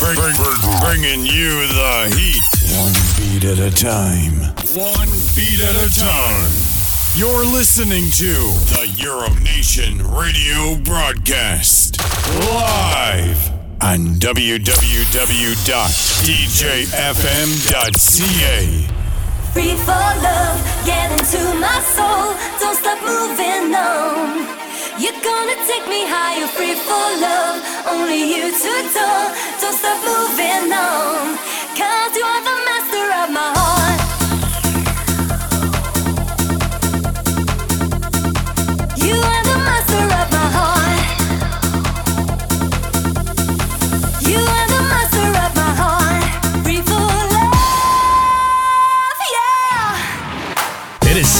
Bring, bring, bring, bringing you the heat. One beat at a time. One beat at a time. You're listening to the Euronation radio broadcast live on www.djfm.ca. Free for love, get into my soul. Don't stop moving on. You're gonna take me higher, free for love. Only you to do. Don't stop moving on. Cause you are the master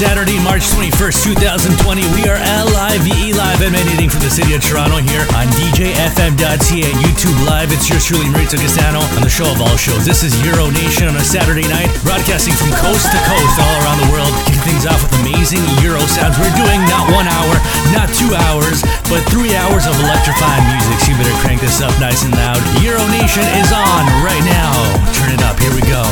Saturday, March 21st, 2020. We are LIVE VE Live, emanating from the city of Toronto here on DJFM.ca and YouTube Live. It's yours truly, Marito Castano, on the show of all shows. This is Euro Nation on a Saturday night, broadcasting from coast to coast all around the world, kicking things off with amazing Euro sounds. We're doing not one hour, not two hours, but three hours of electrifying music. So you better crank this up nice and loud. Euro Nation is on right now. Turn it up. Here we go.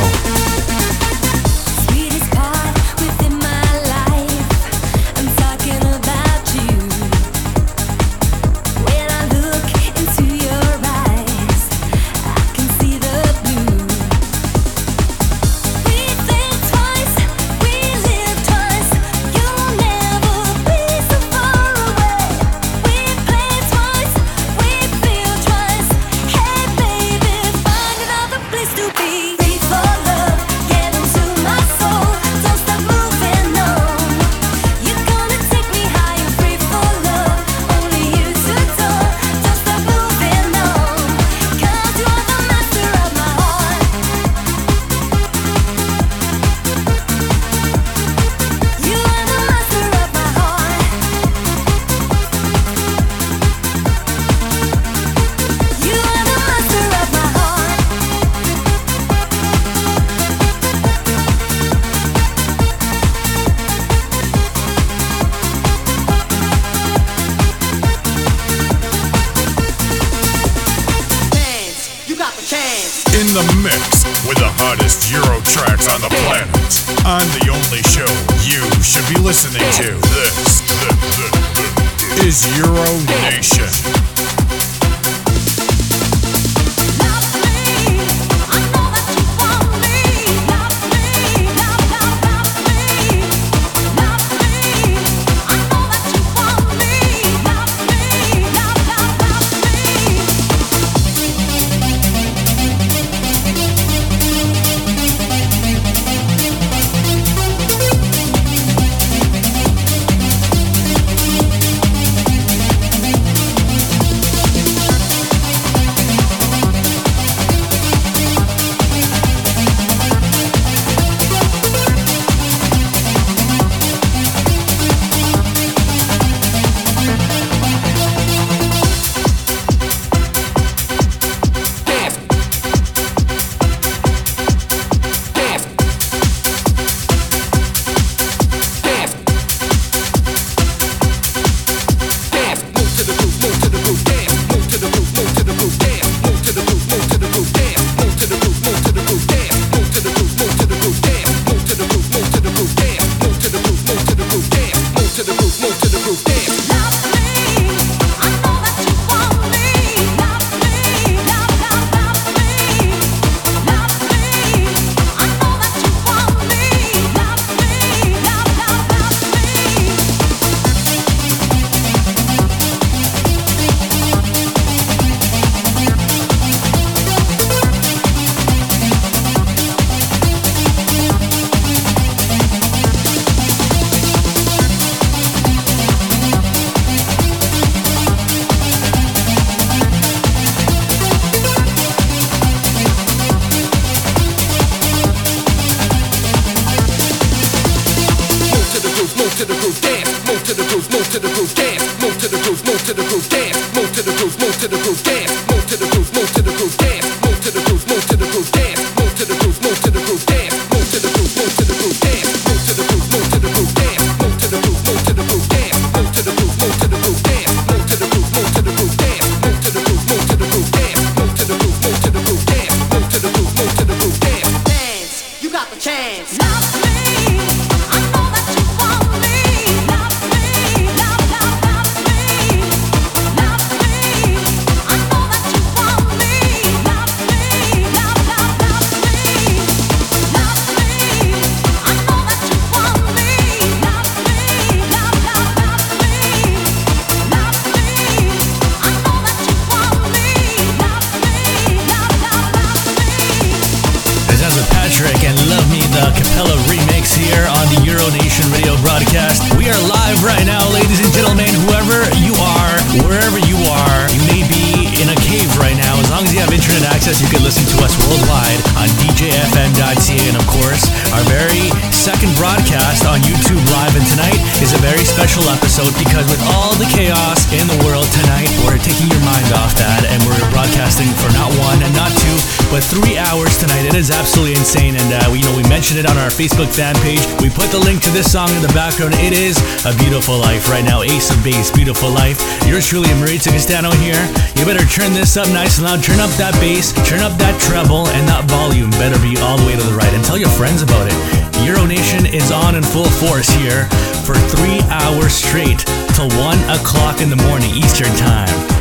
song in the background. It is A Beautiful Life right now. Ace of Base, Beautiful Life. Yours truly, Maritza Castano here. You better turn this up nice and loud. Turn up that bass, turn up that treble, and that volume better be all the way to the right. And tell your friends about it. Euro Nation is on in full force here for three hours straight till 1 o'clock in the morning Eastern Time.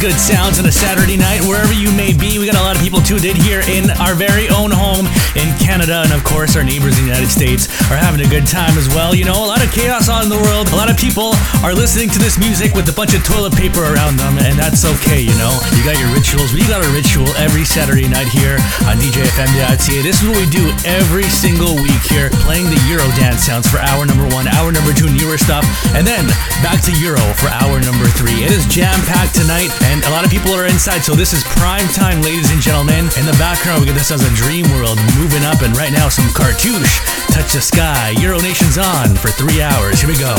Good sounds on a Saturday night, wherever you may be. We got a lot of people tuned in here in our very own home in Canada, and of course, our neighbors in the United States are having a good time as well. You know, a lot of chaos on in the world. A lot of people are listening to this music with a bunch of toilet paper around them, and that's okay, you know. You got your rituals. We got a ritual every Saturday night here on DJFM.ca. This is what we do every single week here, playing the Euro dance sounds for hour number one, hour number two, newer stuff, and then back to Euro for hour number three. It is jam packed tonight, and a lot of people are inside, so this is prime time, ladies and gentlemen. In the background, we get this as a dream world moving up, and right now, some cartouche, touch the sky. Euro Nation's on for three hours. Here we go.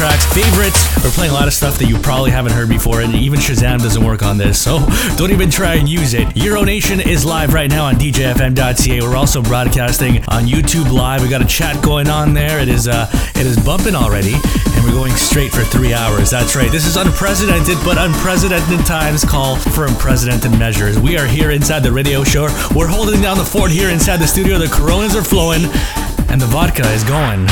tracks, favorites. We're playing a lot of stuff that you probably haven't heard before, and even Shazam doesn't work on this, so don't even try and use it. Euro Nation is live right now on DJFM.ca. We're also broadcasting on YouTube Live. We got a chat going on there. It is uh, it is bumping already, and we're going straight for three hours. That's right. This is unprecedented, but unprecedented times call for unprecedented measures. We are here inside the radio show. We're holding down the fort here inside the studio. The Coronas are flowing, and the vodka is going.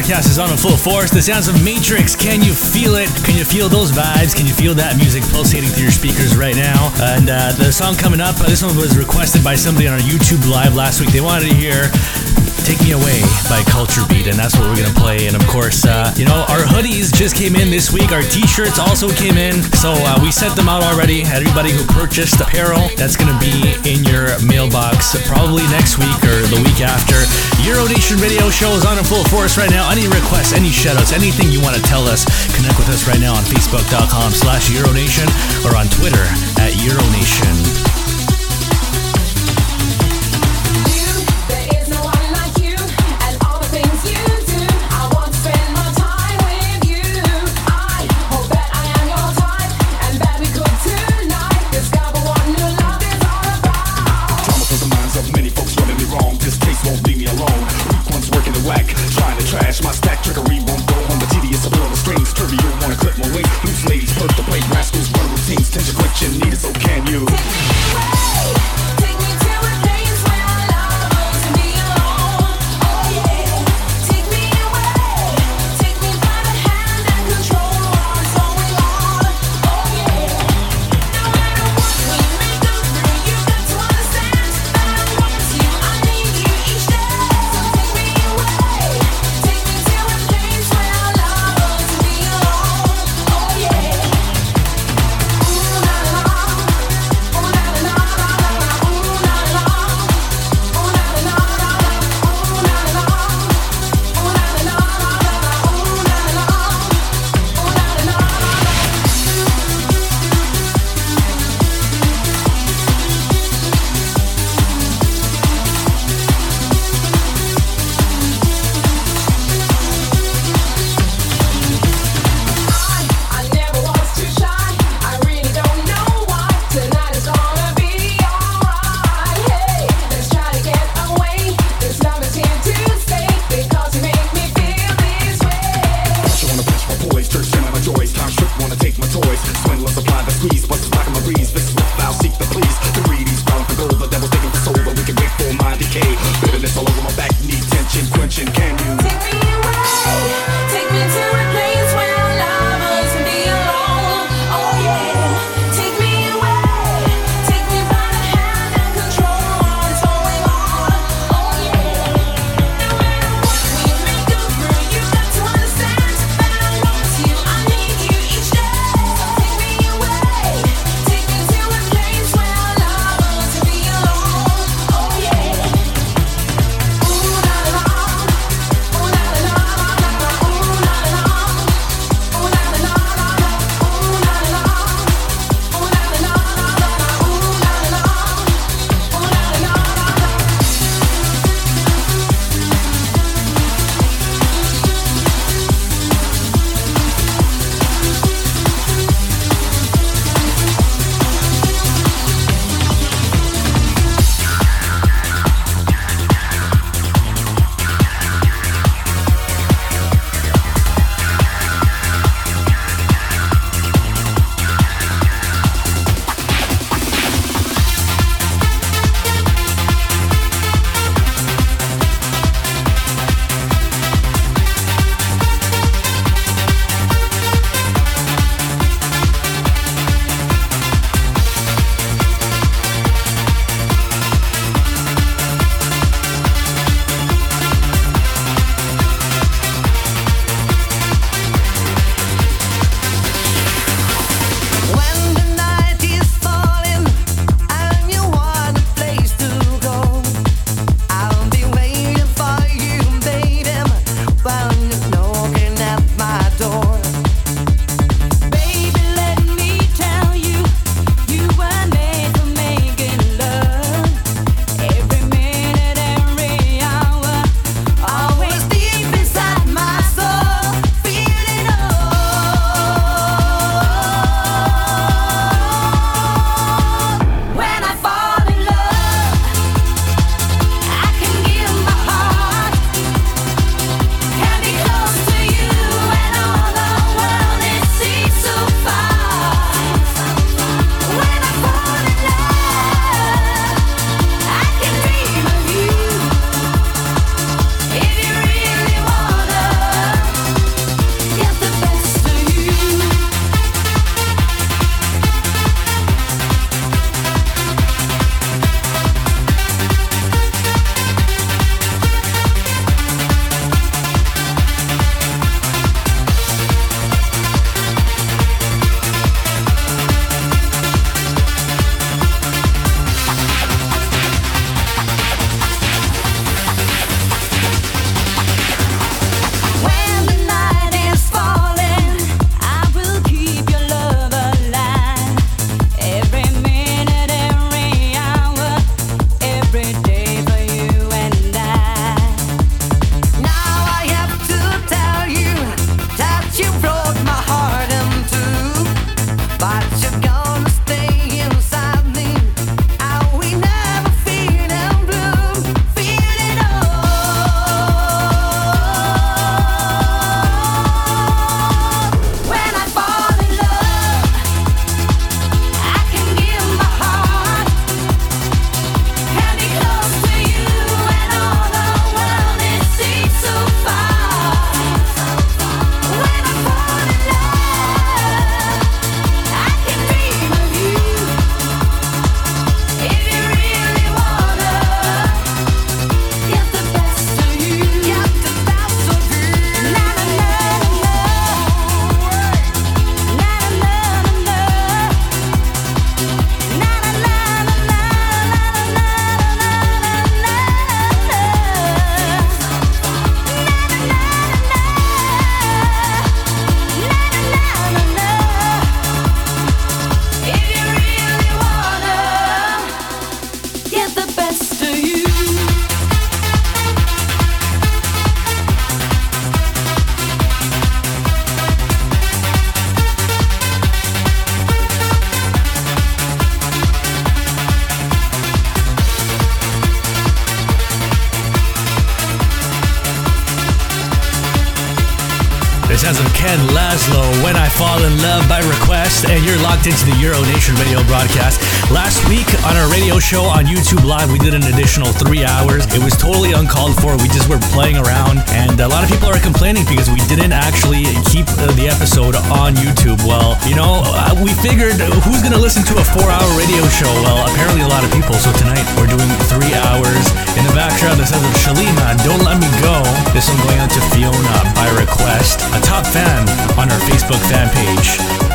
Broadcast is on in full force. The sounds of Matrix. Can you feel it? Can you feel those vibes? Can you feel that music pulsating through your speakers right now? And uh, the song coming up, uh, this one was requested by somebody on our YouTube live last week. They wanted to hear Take Me Away by Culture Beat, and that's what we're gonna play. And of course, uh, you know, our hoodies just came in this week. Our t-shirts also came in. So uh, we sent them out already. Everybody who purchased apparel, that's gonna be in your mailbox probably next week or the week after. Euro Nation Radio Show is on in full force right now. Any requests, any shoutouts, anything you want to tell us, connect with us right now on Facebook.com slash Euronation or on Twitter at Euronation. Show on YouTube Live, we did an additional three hours. It was totally uncalled for. We just were playing around, and a lot of people are complaining because we didn't actually keep uh, the episode on YouTube. Well, you know, uh, we figured who's going to listen to a four hour radio show? Well, apparently a lot of people. So tonight we're doing three hours. In the background, sounds of Shalima, Don't Let Me Go. This one going out to Fiona by request. A top fan on our Facebook fan page.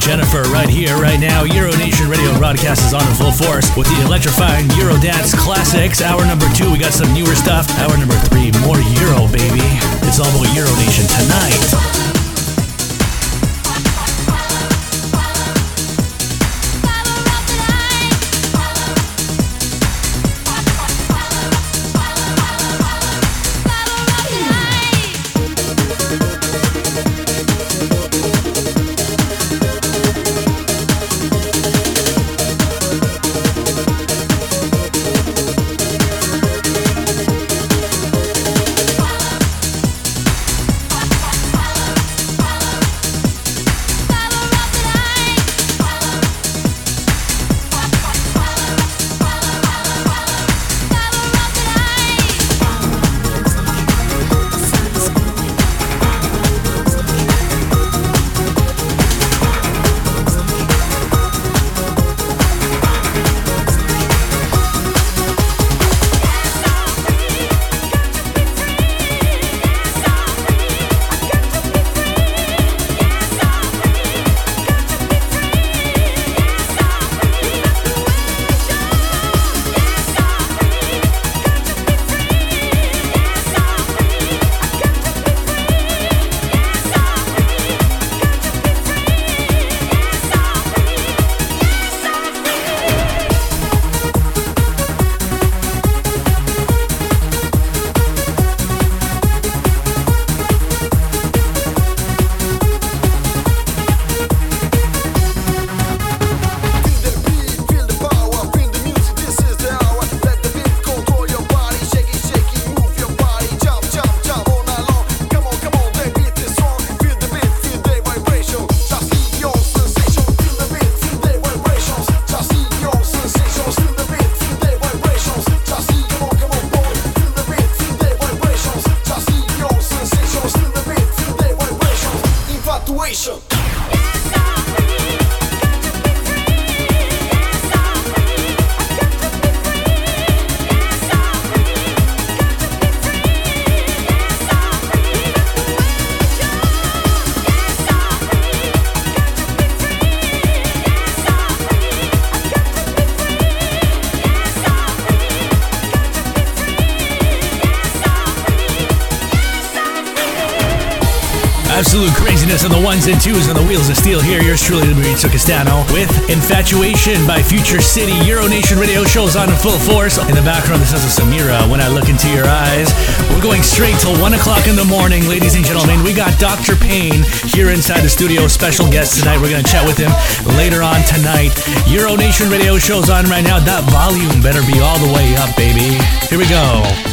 Jennifer right here, right now. Euro Nation Radio broadcast is on in full force with the electrifying Euro Dance classics. Hour number two, we got some newer stuff. Hour number three, more Euro, baby. It's all about Euro Nation tonight. Ones and twos on the wheels of steel here. Yours truly, Maurizio Castano, with Infatuation by Future City. Euro Nation radio shows on in full force. In the background, this is Samira, When I Look Into Your Eyes. We're going straight till 1 o'clock in the morning, ladies and gentlemen. We got Dr. Payne here inside the studio, special guest tonight. We're going to chat with him later on tonight. Euro Nation radio shows on right now. That volume better be all the way up, baby. Here we go.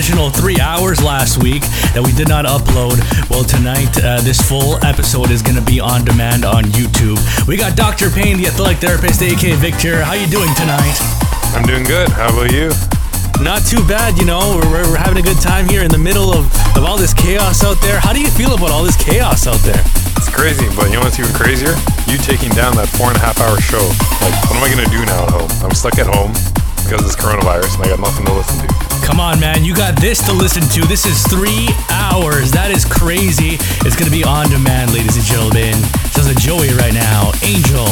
Additional three hours last week that we did not upload, well, tonight uh, this full episode is going to be on demand on YouTube. We got Dr. Payne, the athletic therapist, aka Victor. How you doing tonight? I'm doing good. How about you? Not too bad, you know. We're, we're, we're having a good time here in the middle of, of all this chaos out there. How do you feel about all this chaos out there? It's crazy, but you know what's even crazier? You taking down that four and a half hour show. Like, what am I gonna do now at home? I'm stuck at home because this coronavirus and I got nothing to listen to. Come on, man. You got this to listen to. This is three hours. That is crazy. It's going to be on demand, ladies and gentlemen. Sounds like Joey right now. Angel.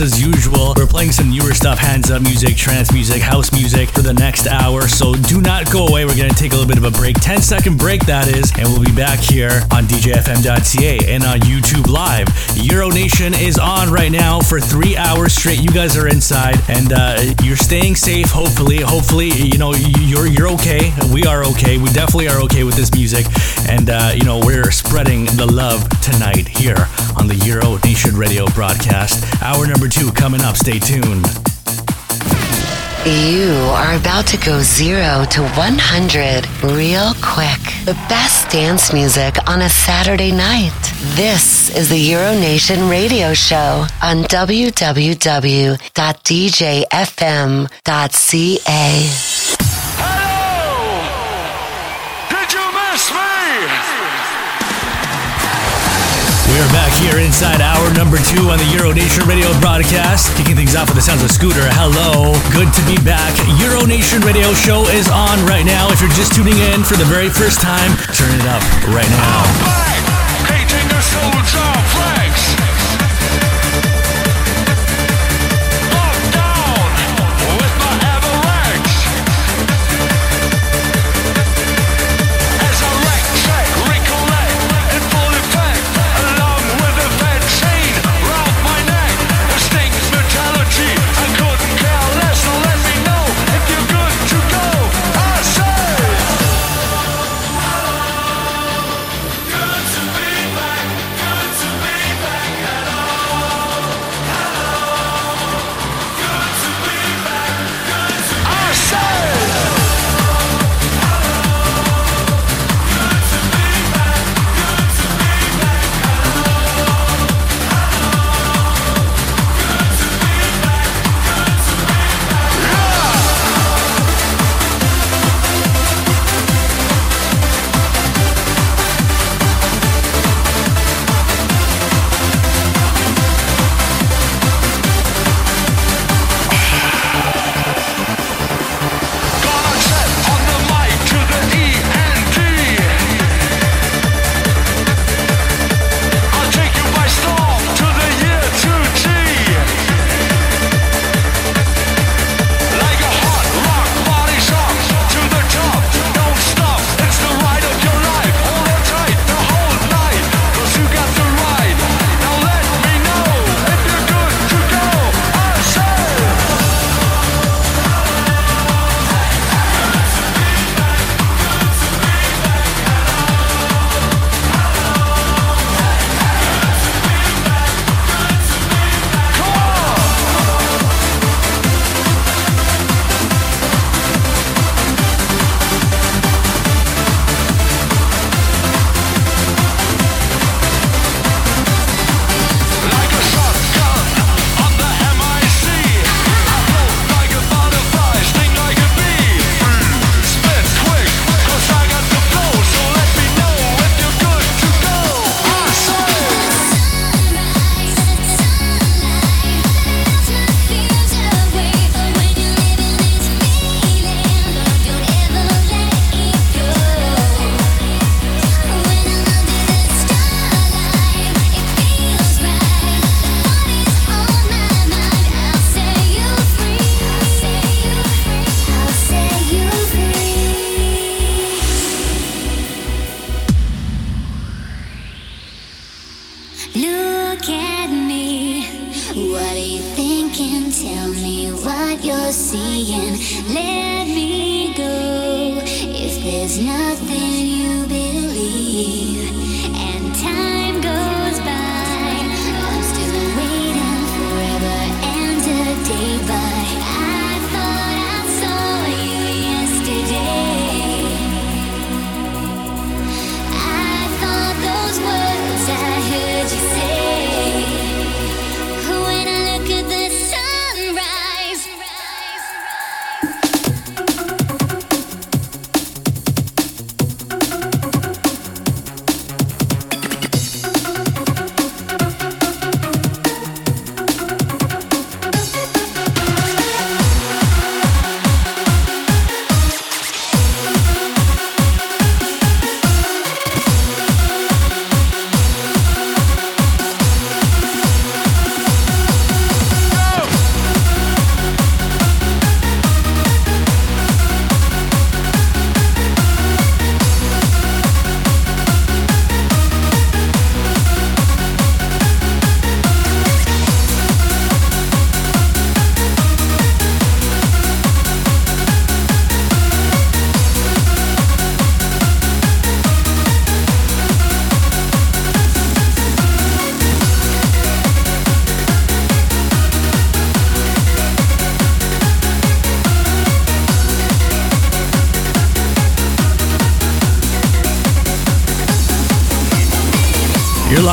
As usual. We're playing some newer stuff, hands up music, trance music, house music for the next hour. So do not go away. We're going to take a little bit of a break. 10 second break, that is. And we'll be back here on DJFM.ca and on YouTube Live. Euro Nation is on right now for three hours straight. You guys are inside and uh, you're staying safe, hopefully. Hopefully, you know, you're, you're okay. We are okay. We definitely are okay with this music. And, uh, you know, we're spreading the love tonight here the Euro Nation Radio broadcast. Hour number two coming up. Stay tuned. You are about to go zero to 100 real quick. The best dance music on a Saturday night. This is the Euronation Radio Show on www.djfm.ca. We are back here inside hour number two on the Euro Nation Radio broadcast. Kicking things off with the sounds of Scooter. Hello. Good to be back. Euro Nation Radio show is on right now. If you're just tuning in for the very first time, turn it up right now.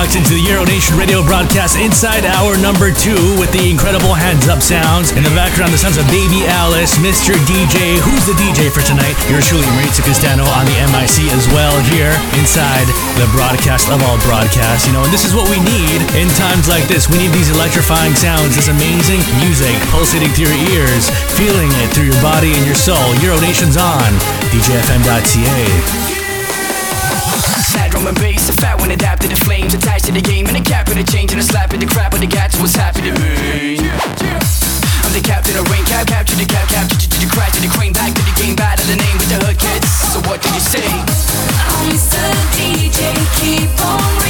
Locked into the Euro Nation radio broadcast inside hour number two with the incredible hands up sounds. In the background, the sounds of Baby Alice, Mr. DJ. Who's the DJ for tonight? You're truly Maritza Castano on the MIC as well here inside the broadcast of all broadcasts. You know, and this is what we need in times like this. We need these electrifying sounds, this amazing music pulsating through your ears, feeling it through your body and your soul. Euro Nation's on DJFM.ca. Sad drum and bass, a fat one adapted to flames, attached to the game, and a cap of the change, and a slap at the crap of the cats was happy to me. I'm the captain of rain cap, capture the cap, capture to the crash to the crane, back to the game, battle the name with the hood kids. So what did you say? Oh, Mr. DJ, keep on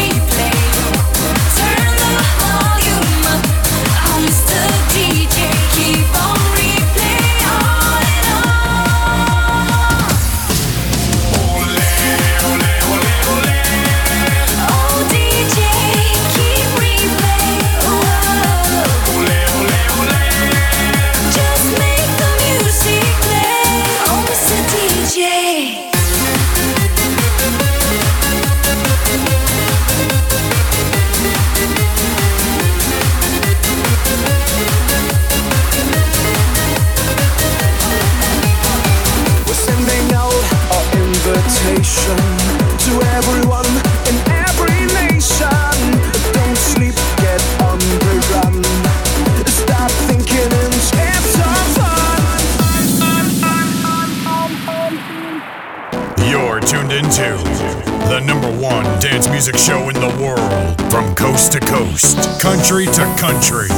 country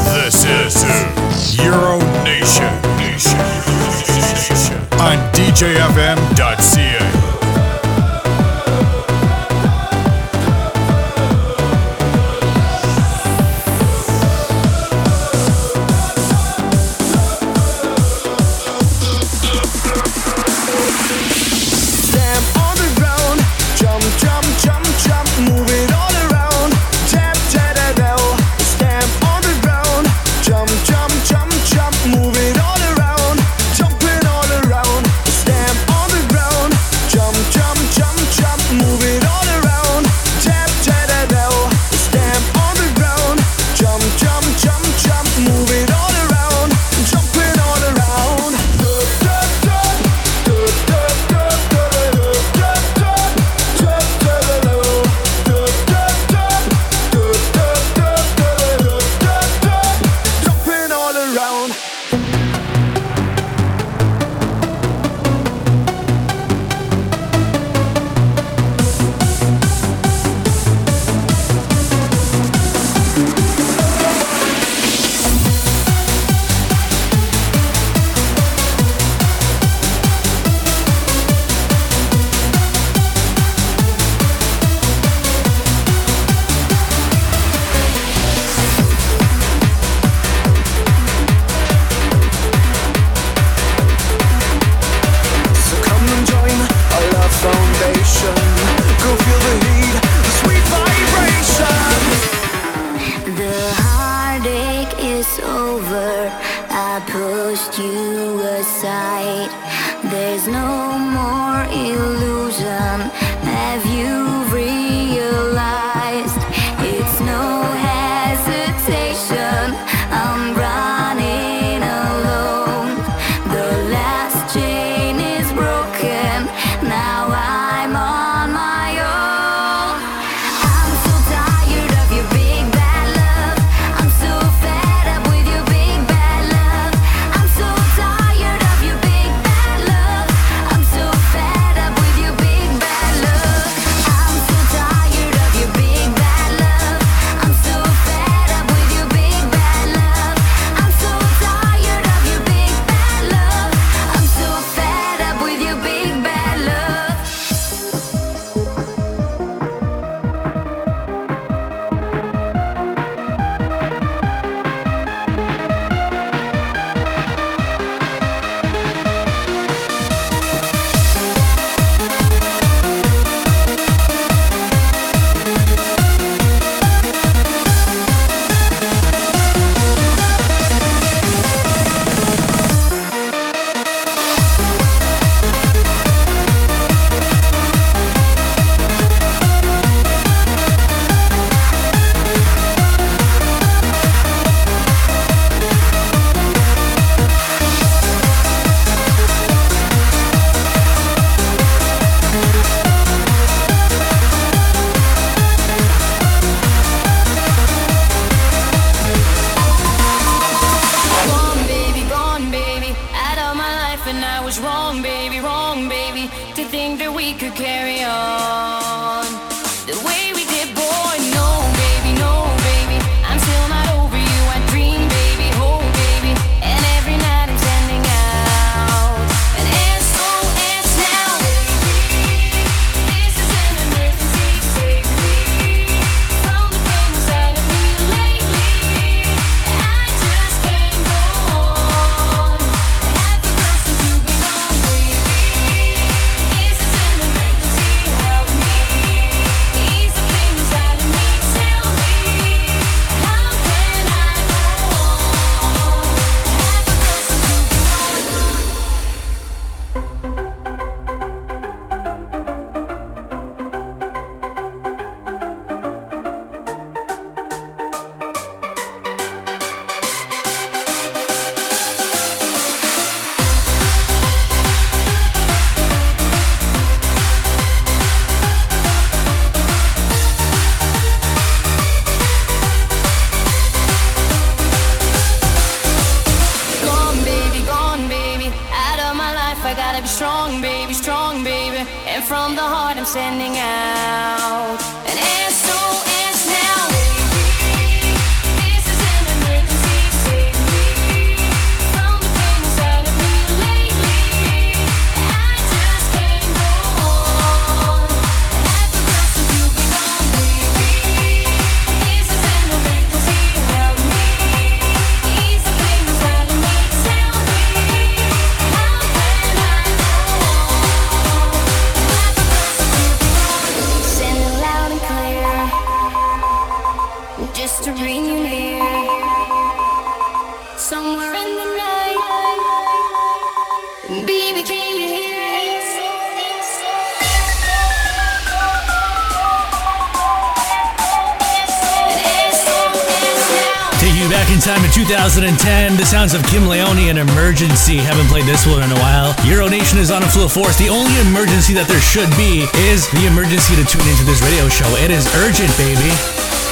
2010. The sounds of Kim Leoni and Emergency. Haven't played this one in a while. Euronation is on a full force. The only emergency that there should be is the emergency to tune into this radio show. It is urgent, baby.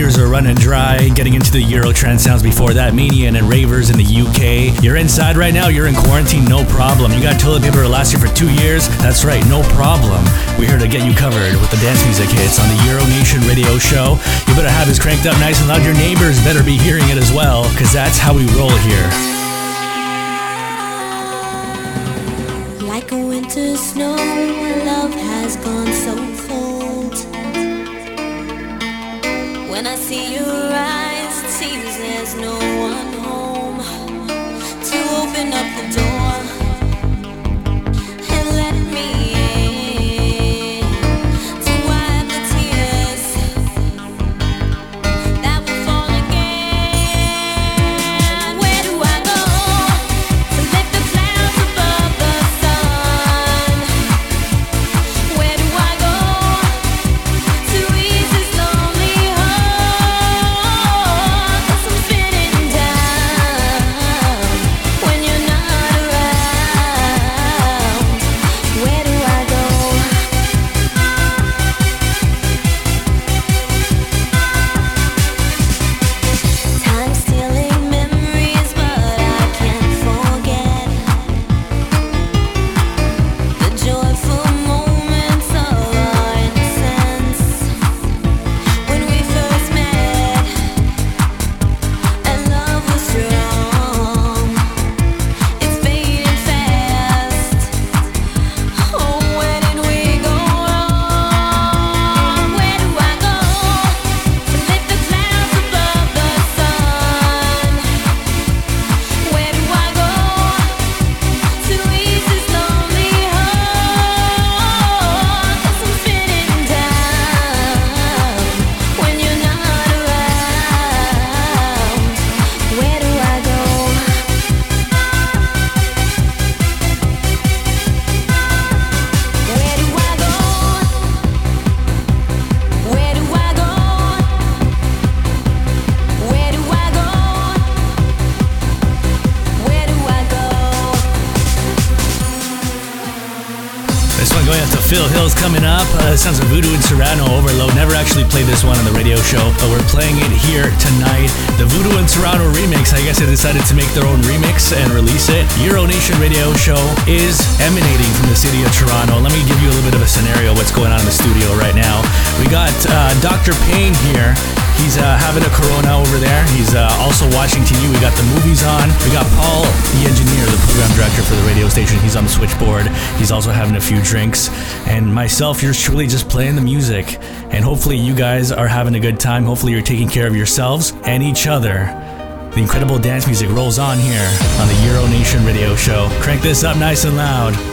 years are running dry. Getting into the Euro trend sounds before that, Manian and Ravers in the UK. You're inside right now, you're in quarantine, no problem. You got toilet paper to last you for two years? That's right, no problem. We're here to get you covered with the dance music hits on the Euro Nation radio show. You better have this cranked up nice and loud. Your neighbors better be hearing it as well, because that's how we roll here. Sounds of Voodoo and Serano Overload. Never actually played this one on the radio show, but we're playing it here tonight. The Voodoo and Serano remix. I guess they decided to make their own remix and release it. Euro Nation Radio Show is emanating from the city of Toronto. Let me give you a little bit of a scenario what's going on in the studio right now. We got uh, Dr. Payne here. He's uh, having a Corona over there. He's uh, also watching TV. We got the movies on. We got Paul, the engineer, the program director for the radio station. He's on the switchboard. He's also having a few drinks. And myself, you're truly, just playing the music. And hopefully, you guys are having a good time. Hopefully, you're taking care of yourselves and each other. The incredible dance music rolls on here on the Euro Nation radio show. Crank this up nice and loud.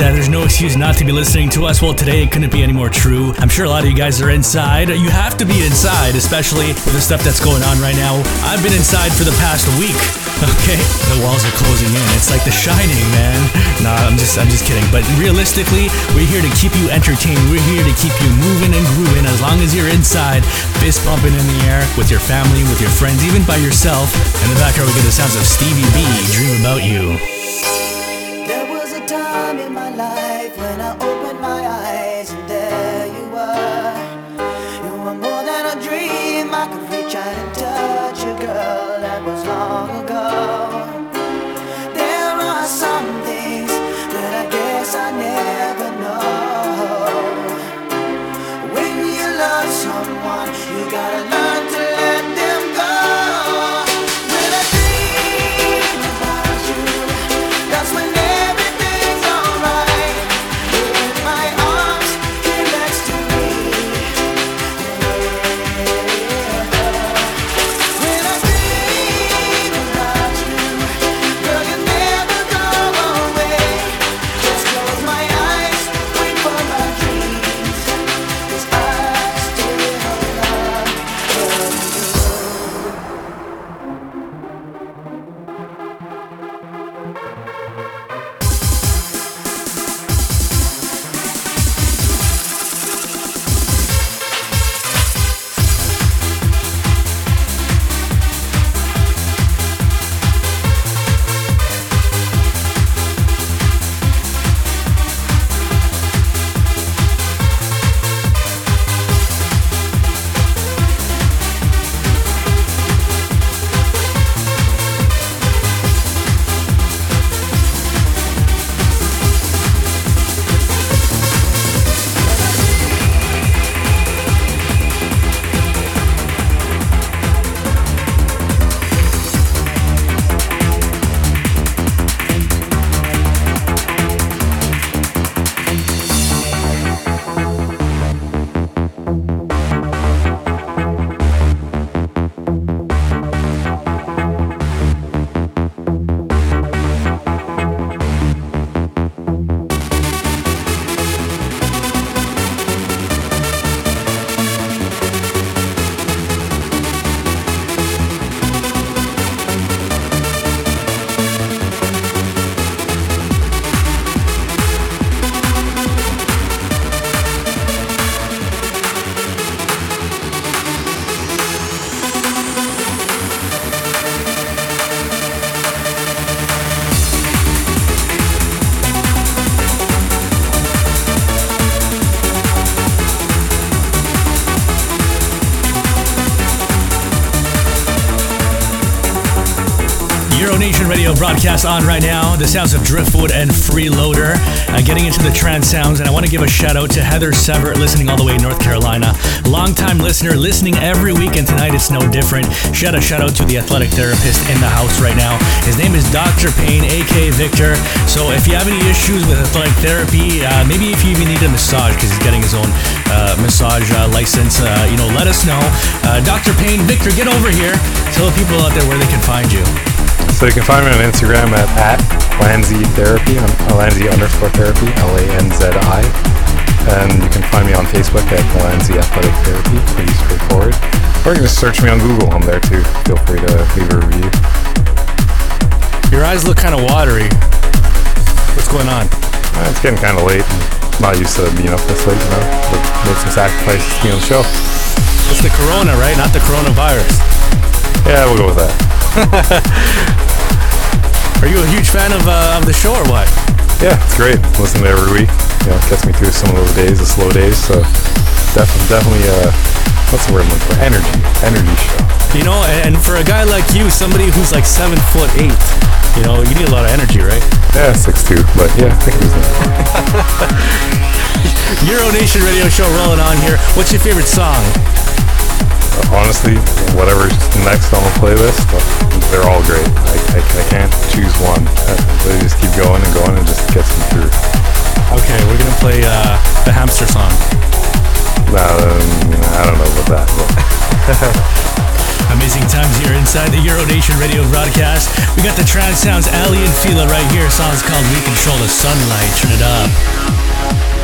That there's no excuse not to be listening to us. Well, today it couldn't be any more true. I'm sure a lot of you guys are inside. You have to be inside, especially with the stuff that's going on right now. I've been inside for the past week. Okay, the walls are closing in. It's like The Shining, man. Nah, I'm just, I'm just kidding. But realistically, we're here to keep you entertained. We're here to keep you moving and grooving. As long as you're inside, fist pumping in the air with your family, with your friends, even by yourself. In the background, we get the sounds of Stevie B. Dream about you. Broadcast on right now. The sounds of Driftwood and Freeloader. Uh, getting into the trance sounds, and I want to give a shout out to Heather Severt, listening all the way in North Carolina. Longtime listener, listening every week, and tonight it's no different. Shout a shout out to the athletic therapist in the house right now. His name is Dr. Payne, aka Victor. So if you have any issues with athletic therapy, uh, maybe if you even need a massage, because he's getting his own uh, massage uh, license, uh, you know, let us know. Uh, Dr. Payne, Victor, get over here. Tell the people out there where they can find you. So you can find me on Instagram at, at Lanzi Therapy, on Lanzi underscore therapy, L-A-N-Z-I. And you can find me on Facebook at Lanzi Athletic Therapy, pretty straightforward. Or you can just search me on Google, I'm there too. Feel free to leave a review. Your eyes look kind of watery. What's going on? Uh, it's getting kind of late. I'm not used to being up this late, you know. But made some sacrifices to be on the show. It's the corona, right? Not the coronavirus. Yeah, we'll go with that. Are you a huge fan of, uh, of the show or what? Yeah, it's great. Listen to it every week. You know, it gets me through some of those days, the slow days. So definitely, definitely, uh, what's the word I'm looking for? Energy, energy show. You know, and, for a guy like you, somebody who's like seven foot eight, you know, you need a lot of energy, right? Yeah, six two, but yeah, I think it was Euro Nation Radio Show rolling on here. What's your favorite song? Honestly, whatever's next on the playlist, they're all great. I, I, I can't choose one. Uh, They just keep going and going and just gets me through. Okay, we're gonna play uh, the hamster song. Um, I don't know about that. But Amazing times here inside the Euro Nation radio broadcast. We got the trance sounds, Aly and Fila right here. Song's called We Control the Sunlight. Turn it up.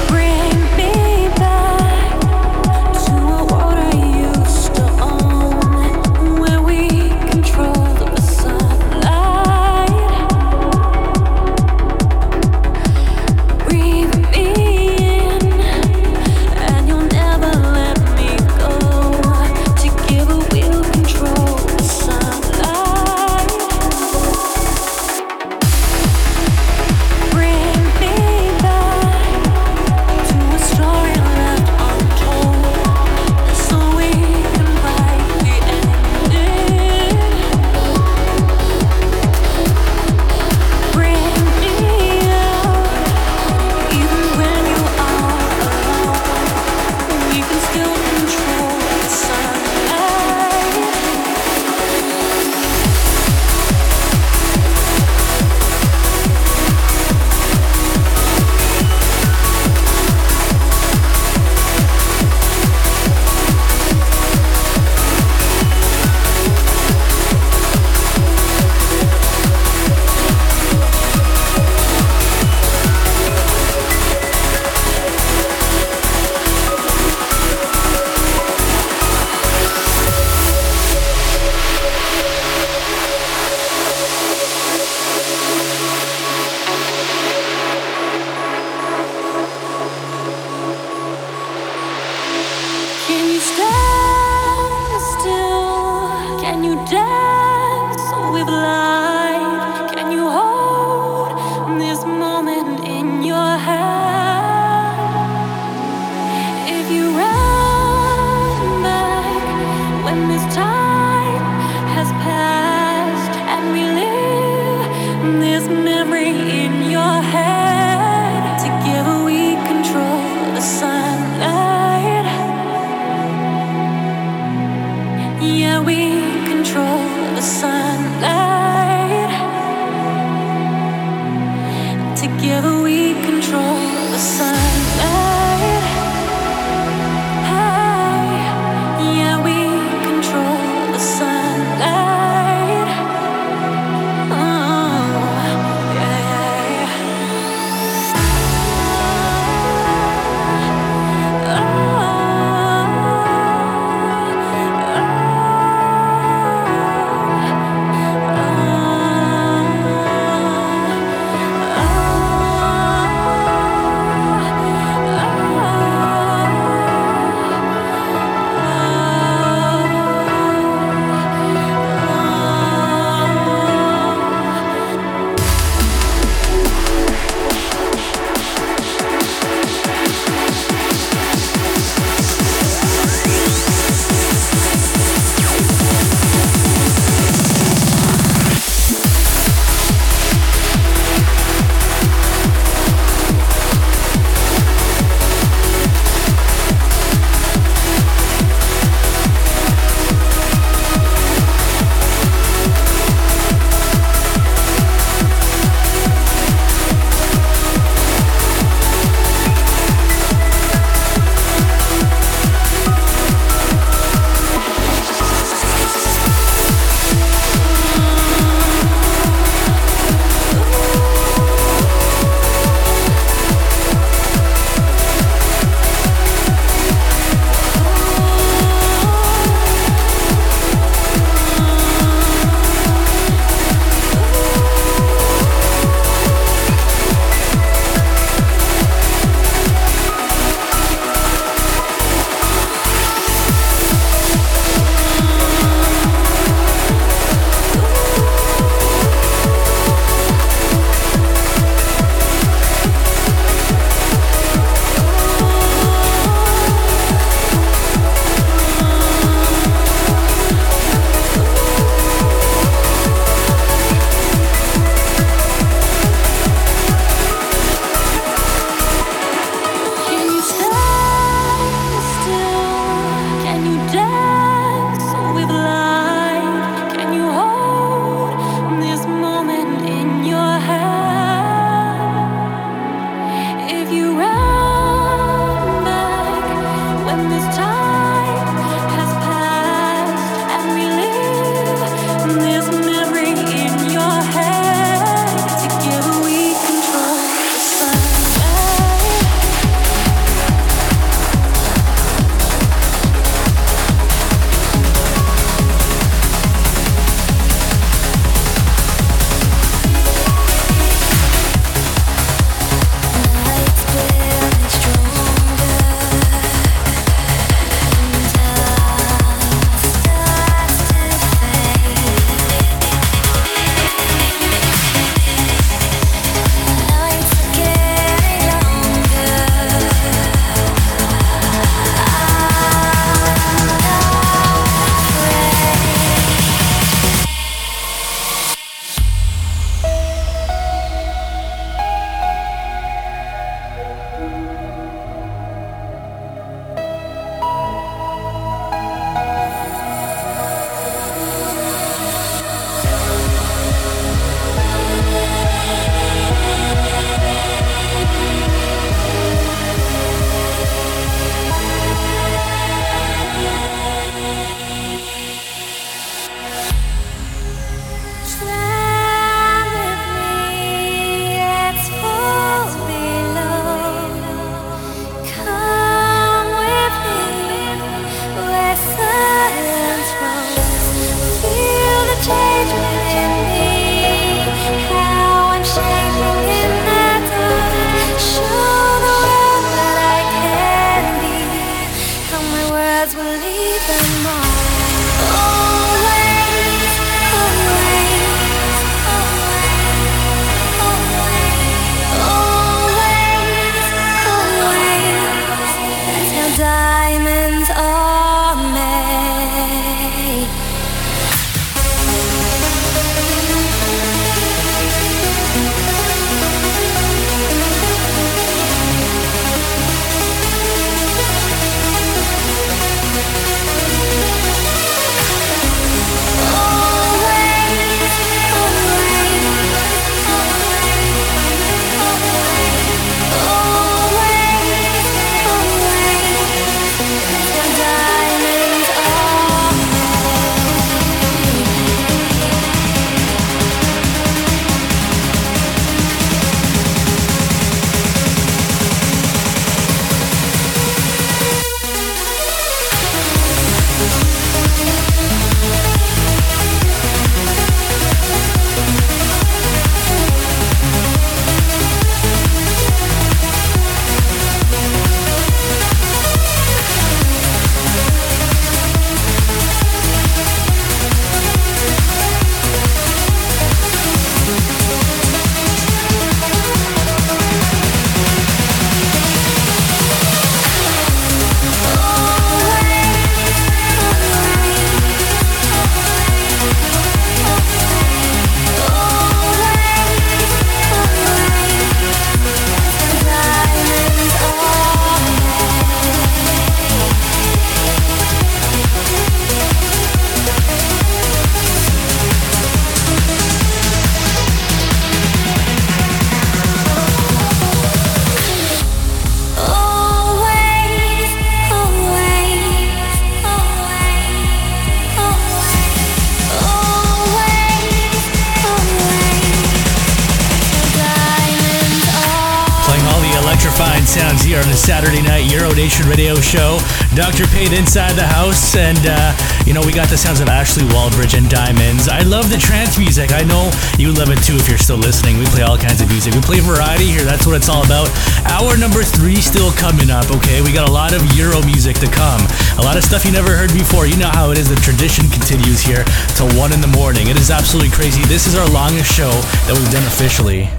Inside the house, and uh, you know, we got the sounds of Ashley Wallbridge and Diamonds. I love the trance music. I know you love it too if you're still listening. We play all kinds of music. We play variety here. That's what it's all about. Hour number three still coming up, okay? We got a lot of Euro music to come. A lot of stuff you never heard before. You know how it is. The tradition continues here till one in the morning. It is absolutely crazy. This is our longest show that we've done officially.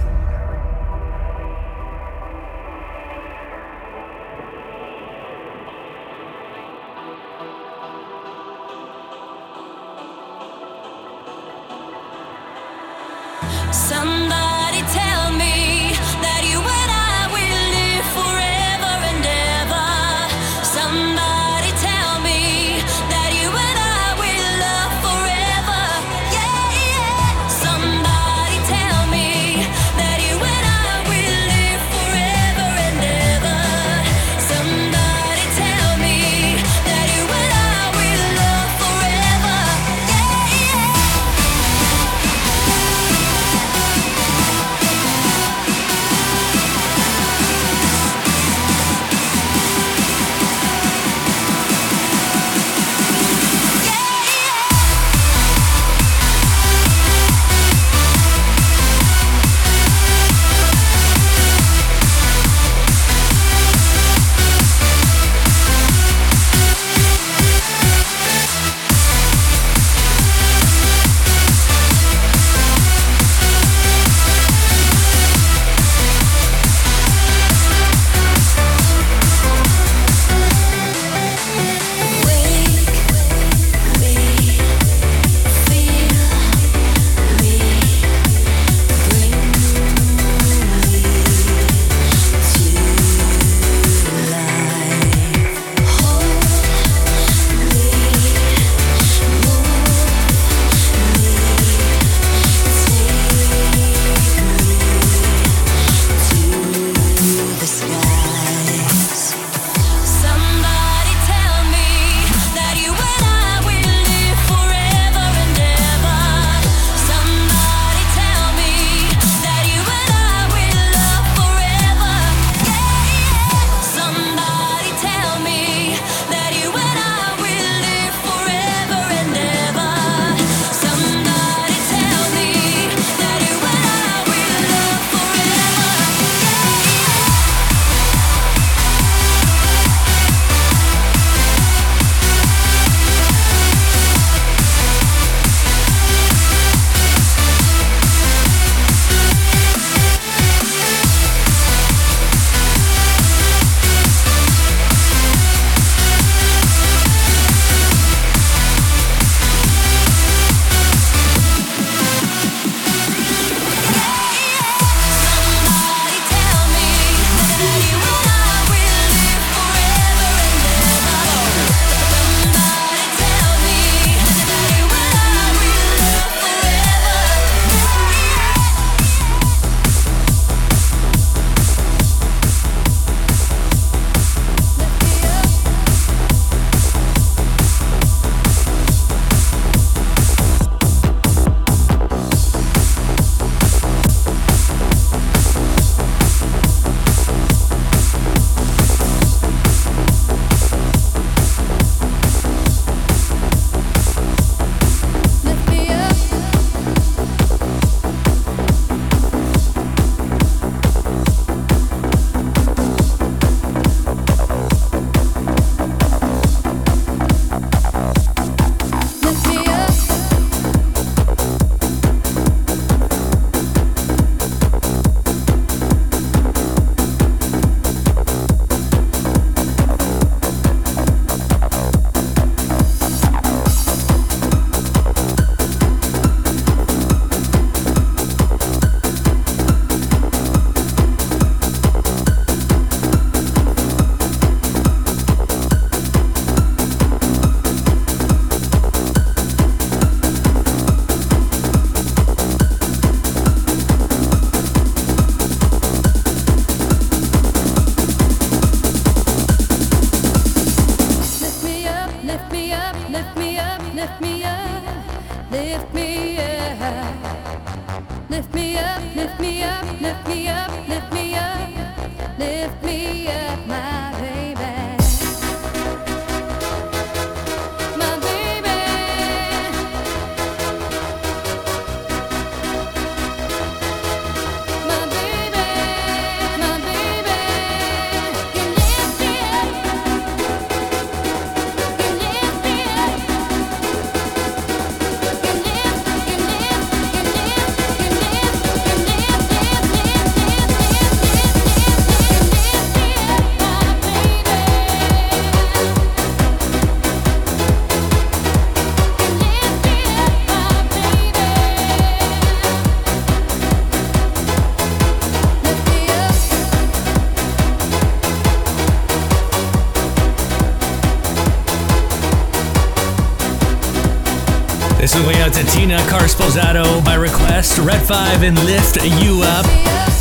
To Tina Carsposado by request, Red 5 and Lift You Up.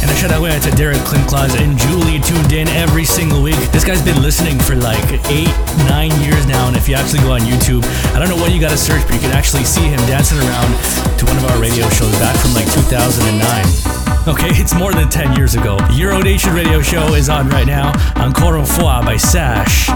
And a shout out to Derek Klinkklaus and Julie tuned in every single week. This guy's been listening for like eight, nine years now. And if you actually go on YouTube, I don't know what you gotta search, but you can actually see him dancing around to one of our radio shows back from like 2009. Okay, it's more than 10 years ago. Euro Nation radio show is on right now. Encore une fois by Sash.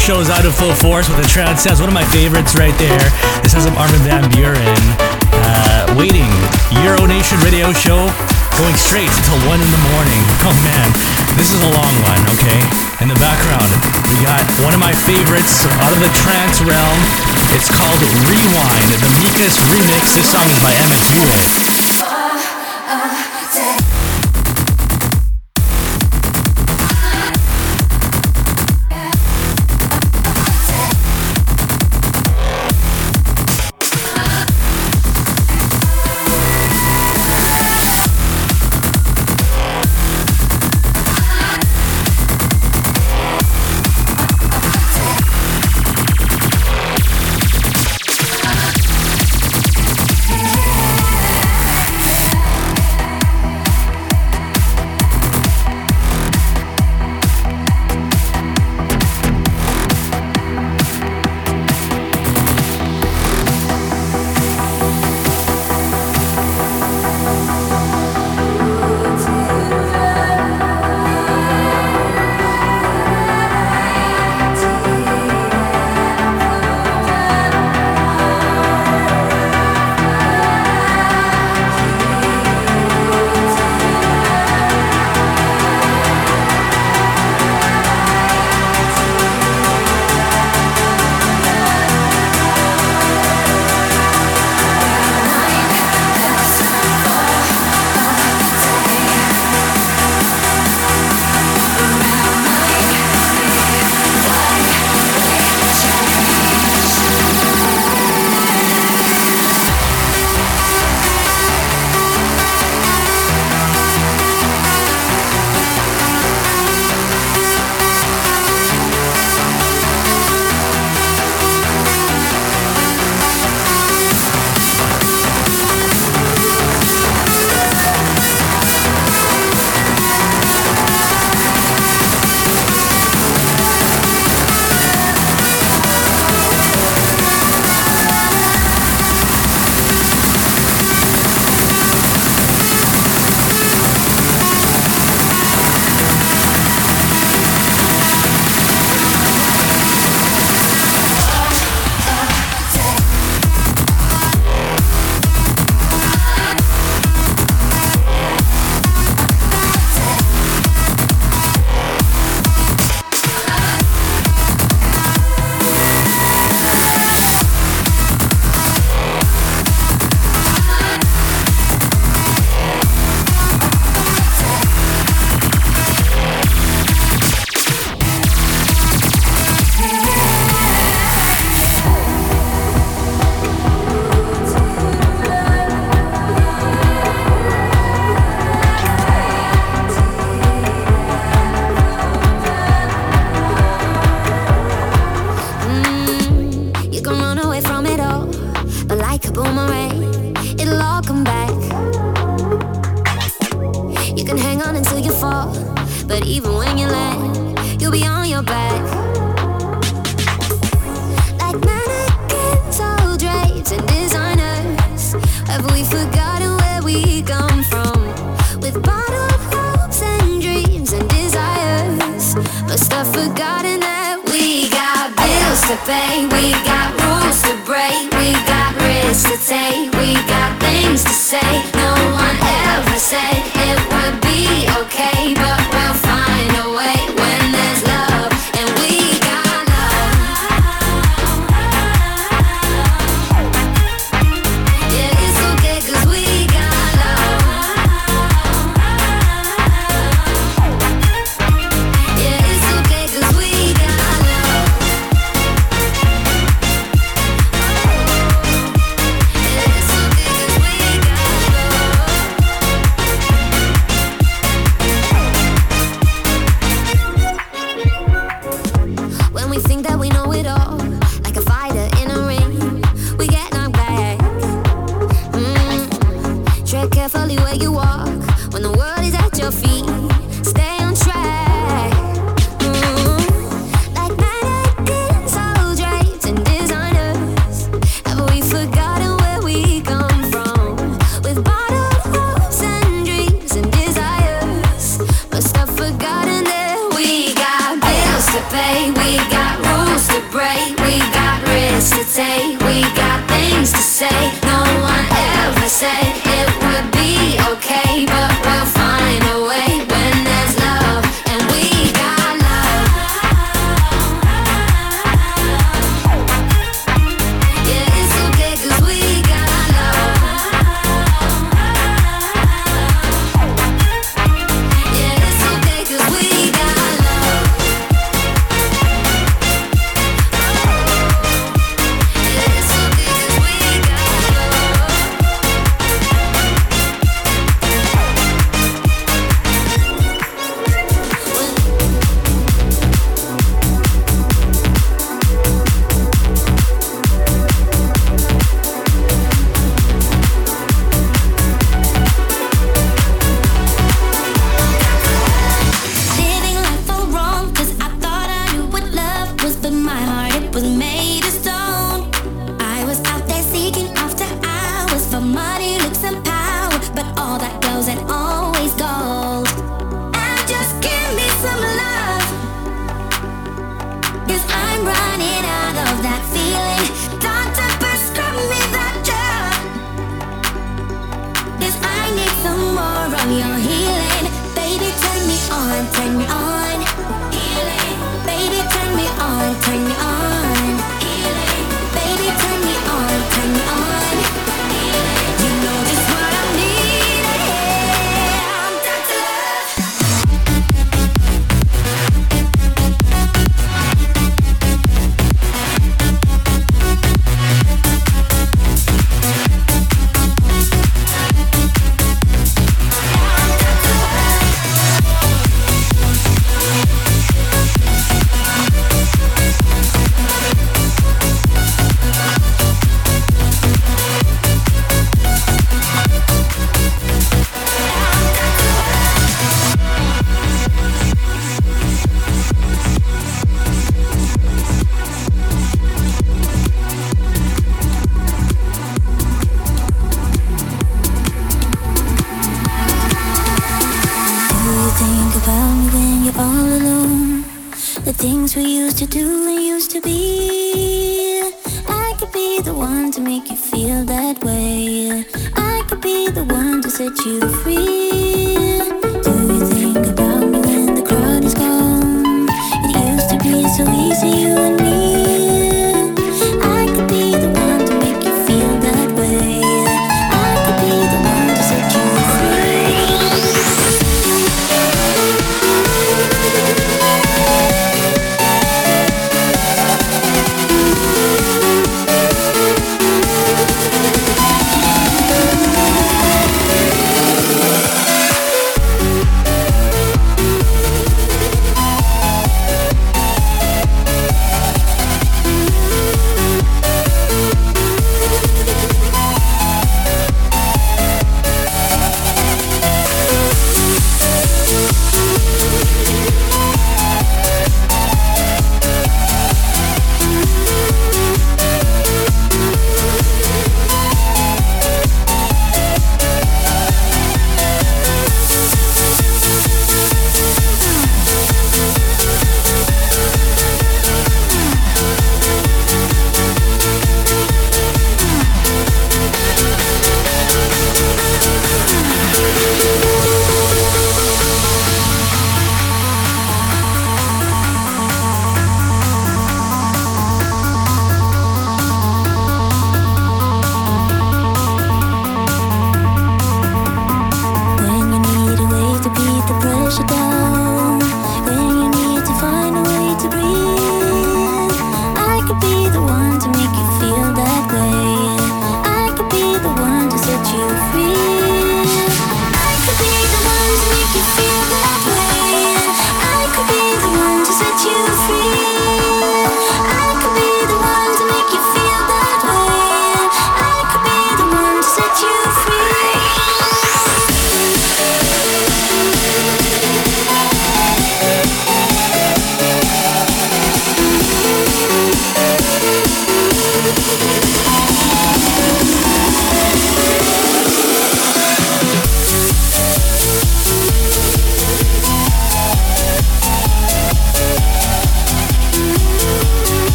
Nation radio show is out of full force with the trance sounds. One of my favorites right there. This has some Armin Van Buuren. Uh, waiting. Euro Nation radio show going straight until 1 in the morning. Oh man, this is a long one, okay? In the background, we got one of my favorites out of the trance realm. It's called Rewind, the Mikas remix. This song is by Emmett Hewitt.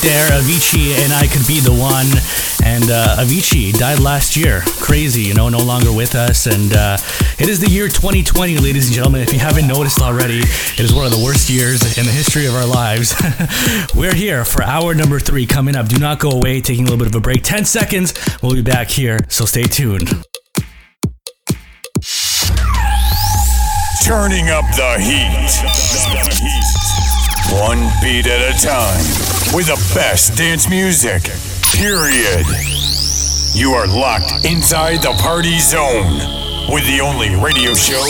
Right there. Avicii and I Could Be the One. And uh, Avicii died last year. Crazy, you know, no longer with us. And uh, it is the year 2020, ladies and gentlemen. If you haven't noticed already, it is one of the worst years in the history of our lives. We're here for hour number three coming up. Do not go away, taking a little bit of a break. 10 seconds, we'll be back here. So stay tuned. Turning up the heat. One beat at a time. With the best dance music. Period. You are locked inside the party zone. With the only radio show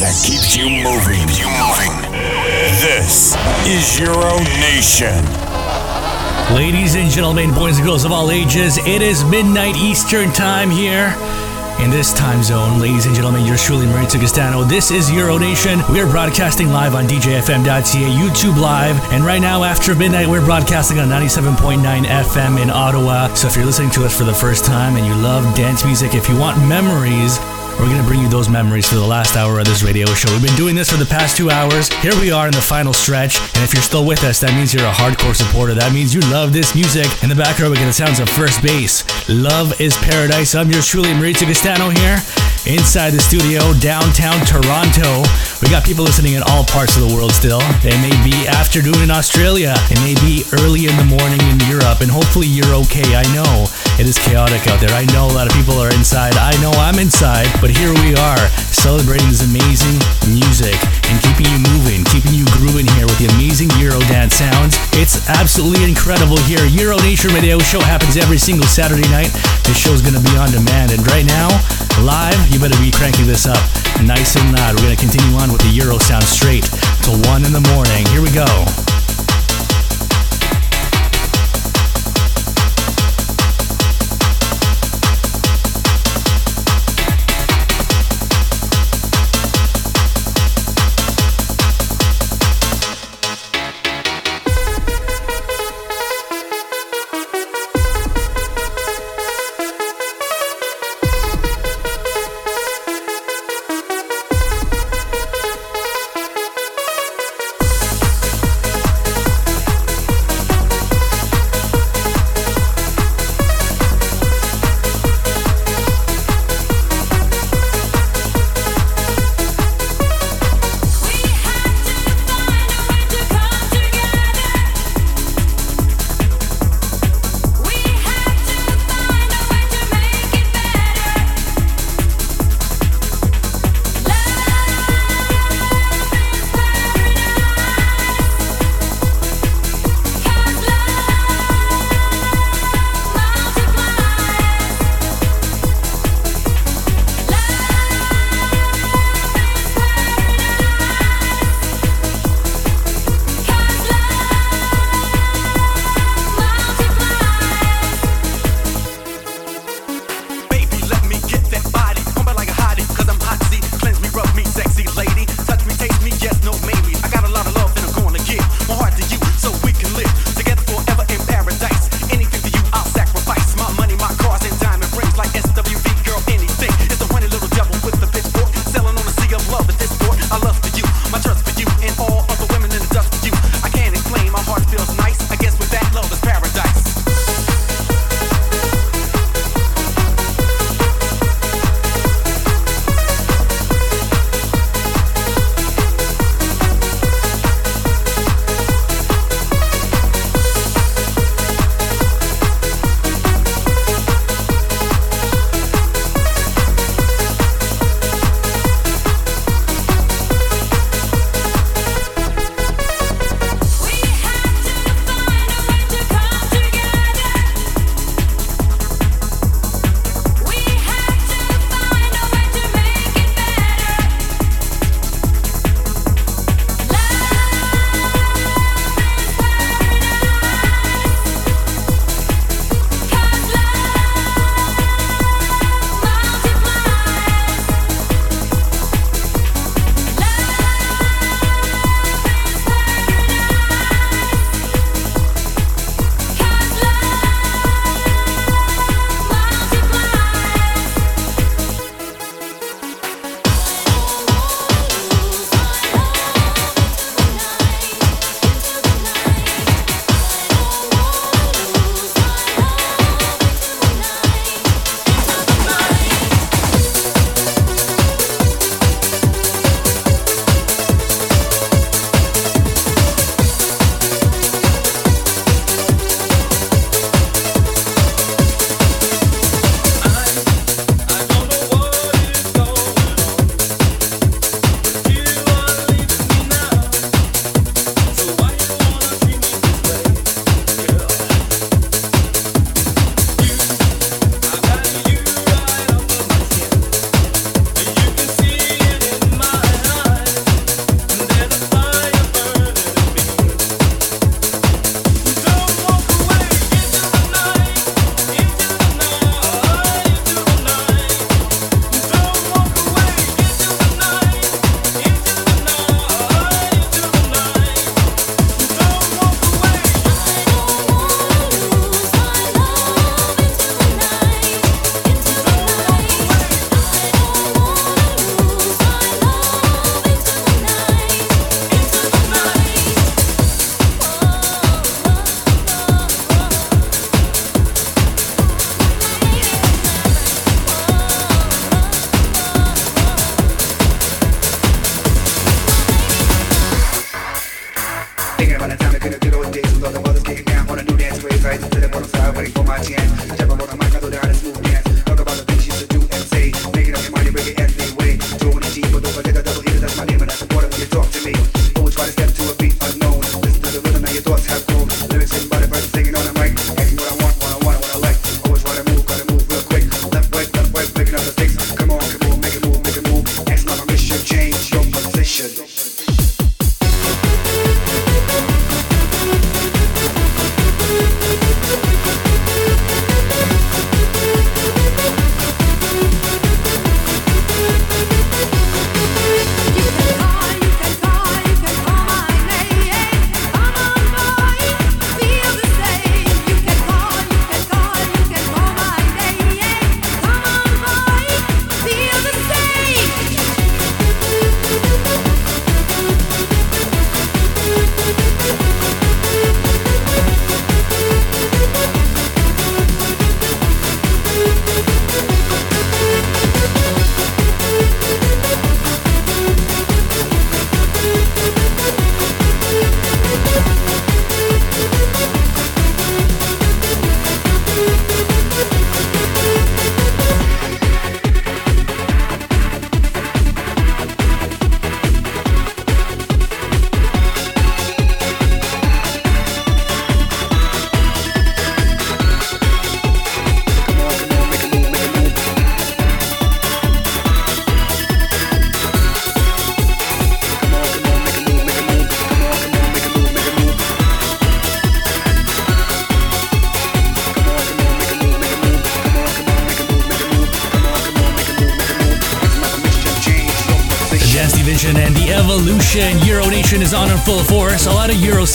that keeps you moving. You moving. This is Euro Nation. Ladies and gentlemen, boys and girls of all ages, it is midnight Eastern time here. In this time zone, ladies and gentlemen, you're truly, Maurizio Castano. This is Euro Nation. We are broadcasting live on DJFM.ca, YouTube Live, and right now after midnight, we're broadcasting on 97.9 FM in Ottawa. So if you're listening to us for the first time and you love dance music, if you want memories, we're going to bring you those memories for the last hour of this radio show. We've been doing this for the past two hours. Here we are in the final stretch. And if you're still with us, that means you're a hardcore supporter. That means you love this music. In the background, we get the sounds of first base. Love is paradise. I'm yours truly, Maurizio Castano here. Inside the studio, downtown Toronto. We got people listening in all parts of the world still. It may be afternoon in Australia. It may be early in the morning in Europe. And hopefully you're okay. I know it is chaotic out there. I know a lot of people are inside. I know I'm inside. But here we are, celebrating this amazing music and keeping you moving, keeping you grooving here with the amazing Eurodance sounds. It's absolutely incredible here. Euro Nation Radio Show happens every single Saturday night. This show's gonna be on demand, and right now, live, you better be cranking this up nice and loud. We're gonna continue on with the Euro sound straight till one in the morning. Here we go.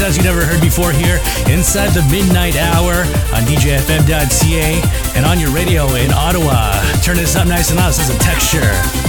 sounds you never heard before here inside the midnight hour on DJFM.ca and on your radio in Ottawa. Turn this up nice and loud. This is a texture.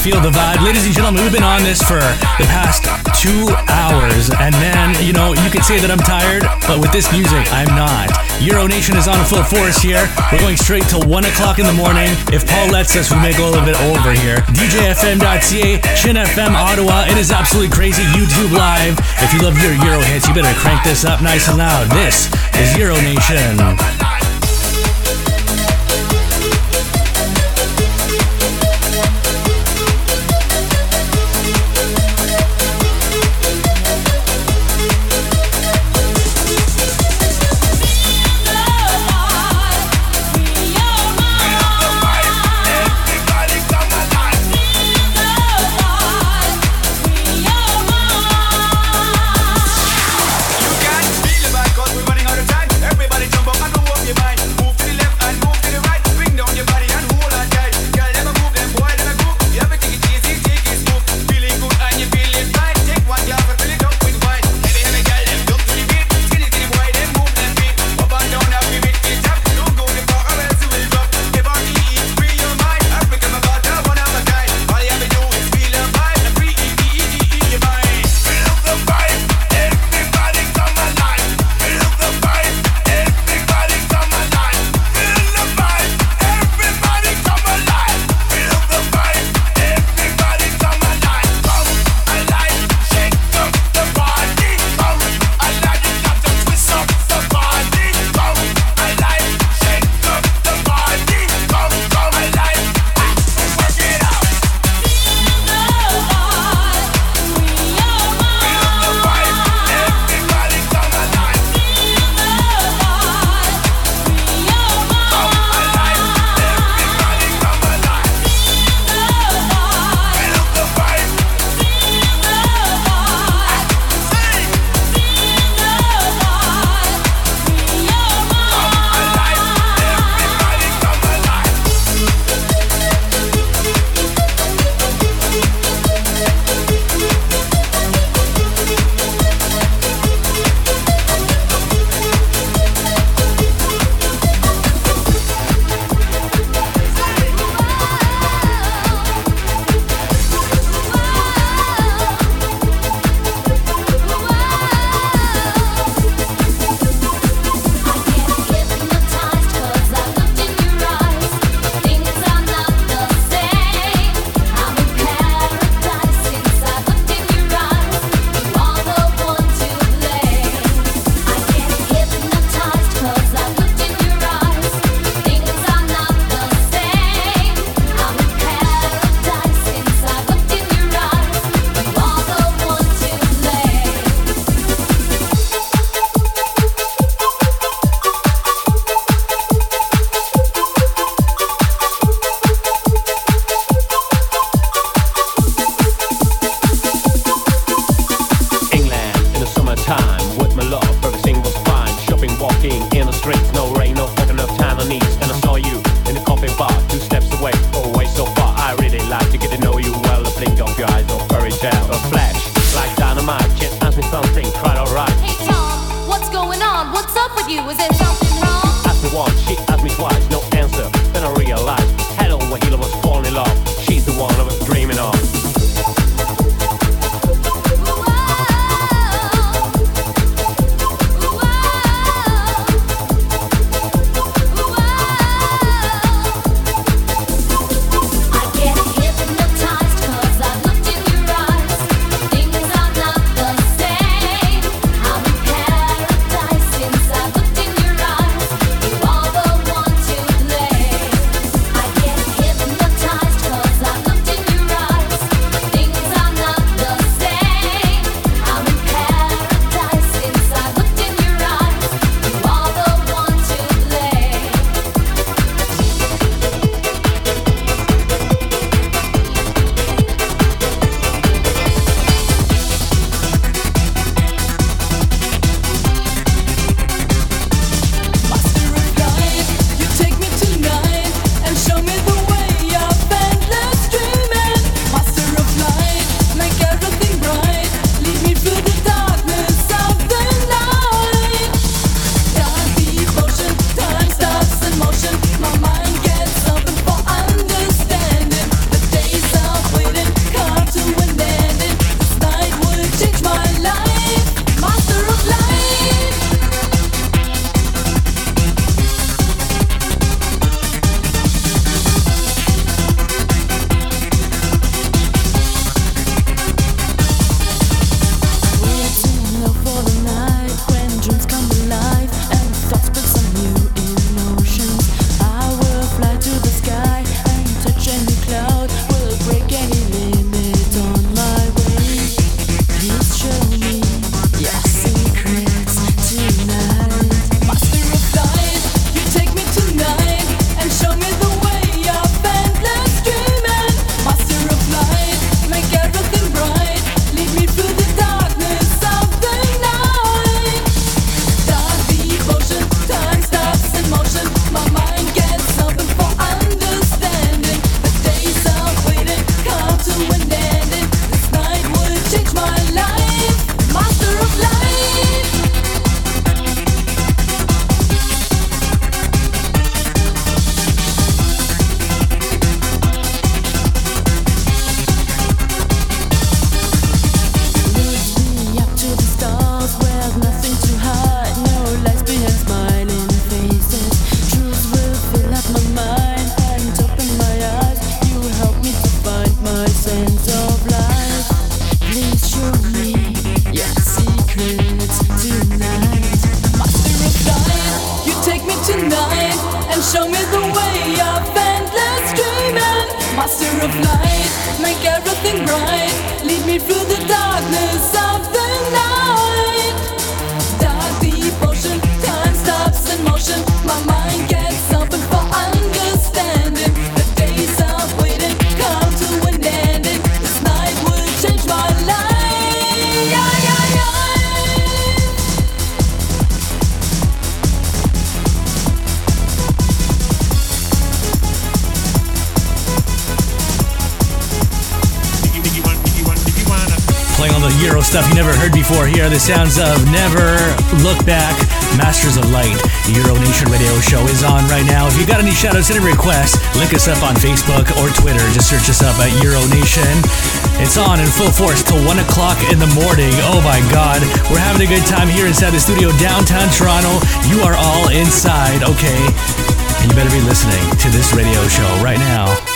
Feel the Vibe. Ladies and gentlemen, we've been on this for the past two hours. And man, you know, you could say that I'm tired, but with this music, I'm not. Euro Nation is on a full force here. We're going straight till 1 o'clock in the morning. If Paul lets us, we may go a little bit over here. DJFM.ca, Chin FM Ottawa. It is absolutely crazy. YouTube Live. If you love your Euro hits, you better crank this up nice and loud. This is Euro Nation. The sounds of Never Look Back, Masters of Light. Euro Nation radio show is on right now. If you got any shout outs, any requests, link us up on Facebook or Twitter. Just search us up at Euro Nation. It's on in full force till 1 o'clock in the morning. Oh my god. We're having a good time here inside the studio downtown Toronto. You are all inside, okay? And you better be listening to this radio show right now.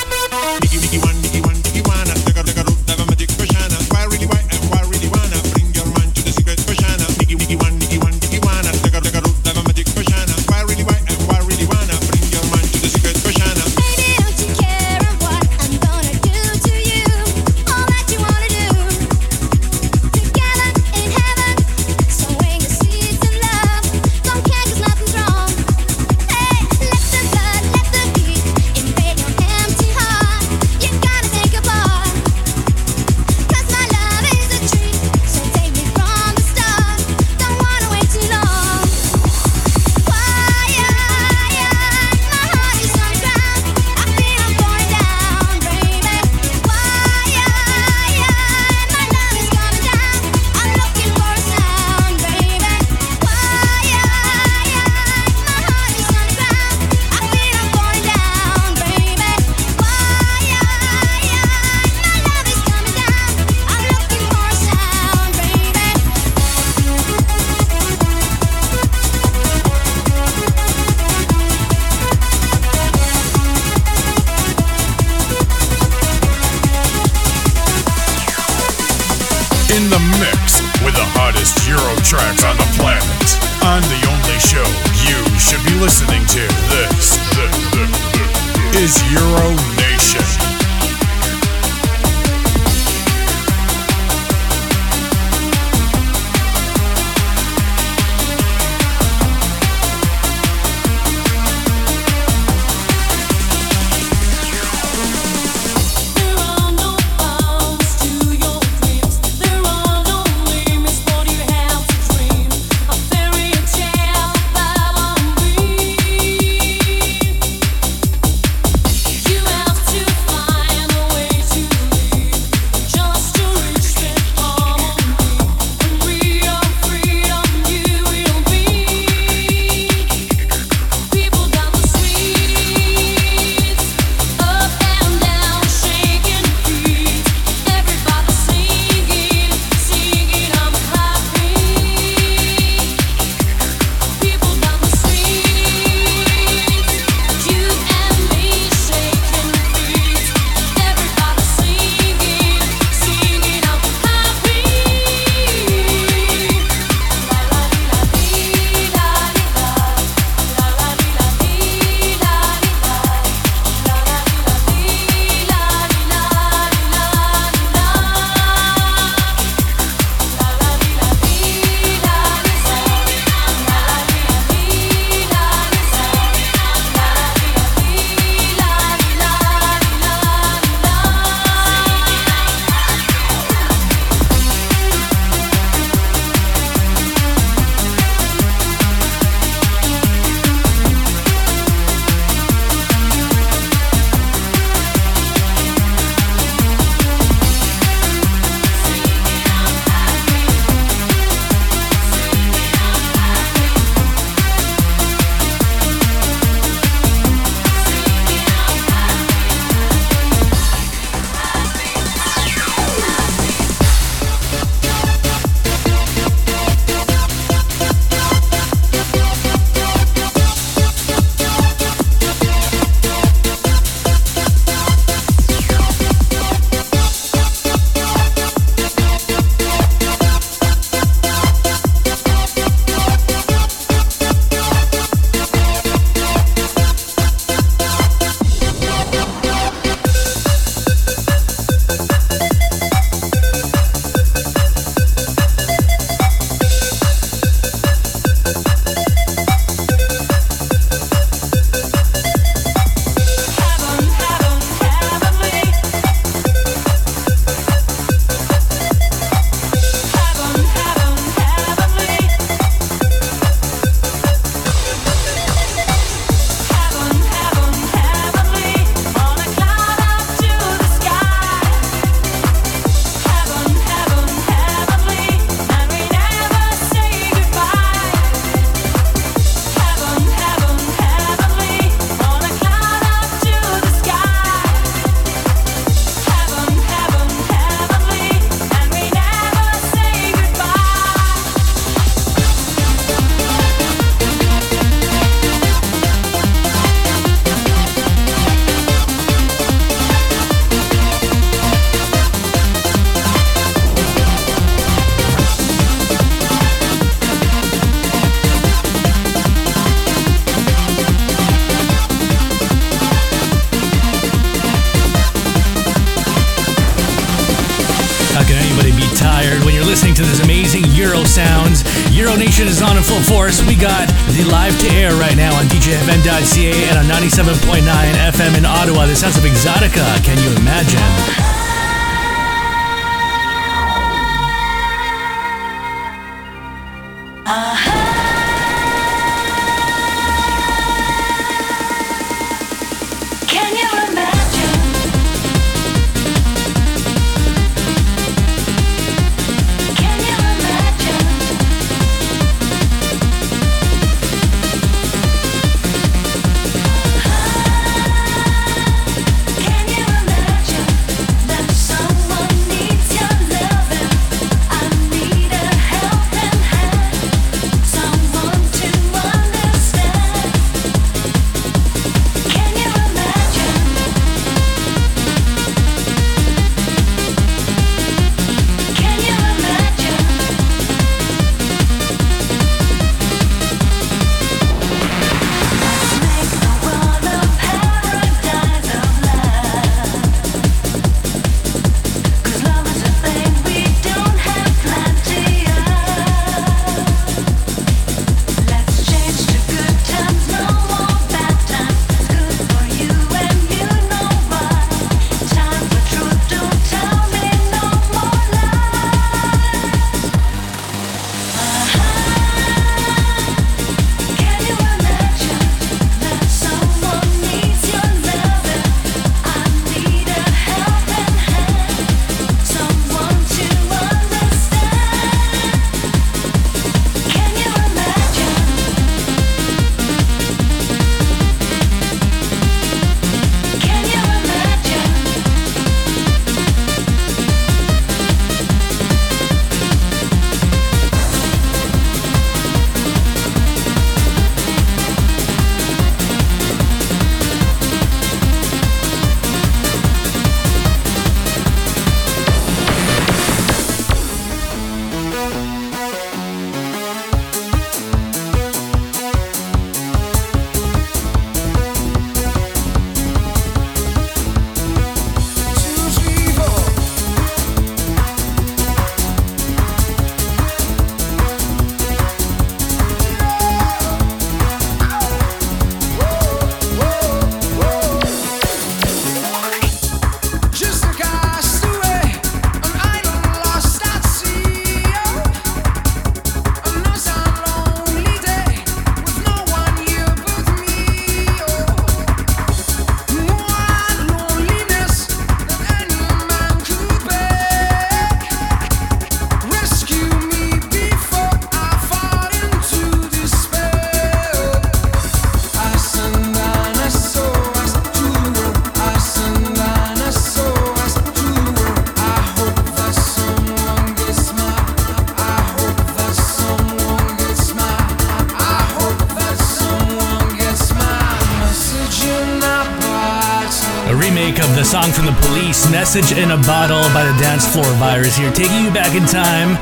a Bottle by the Dance Floor Virus here, taking you back in time.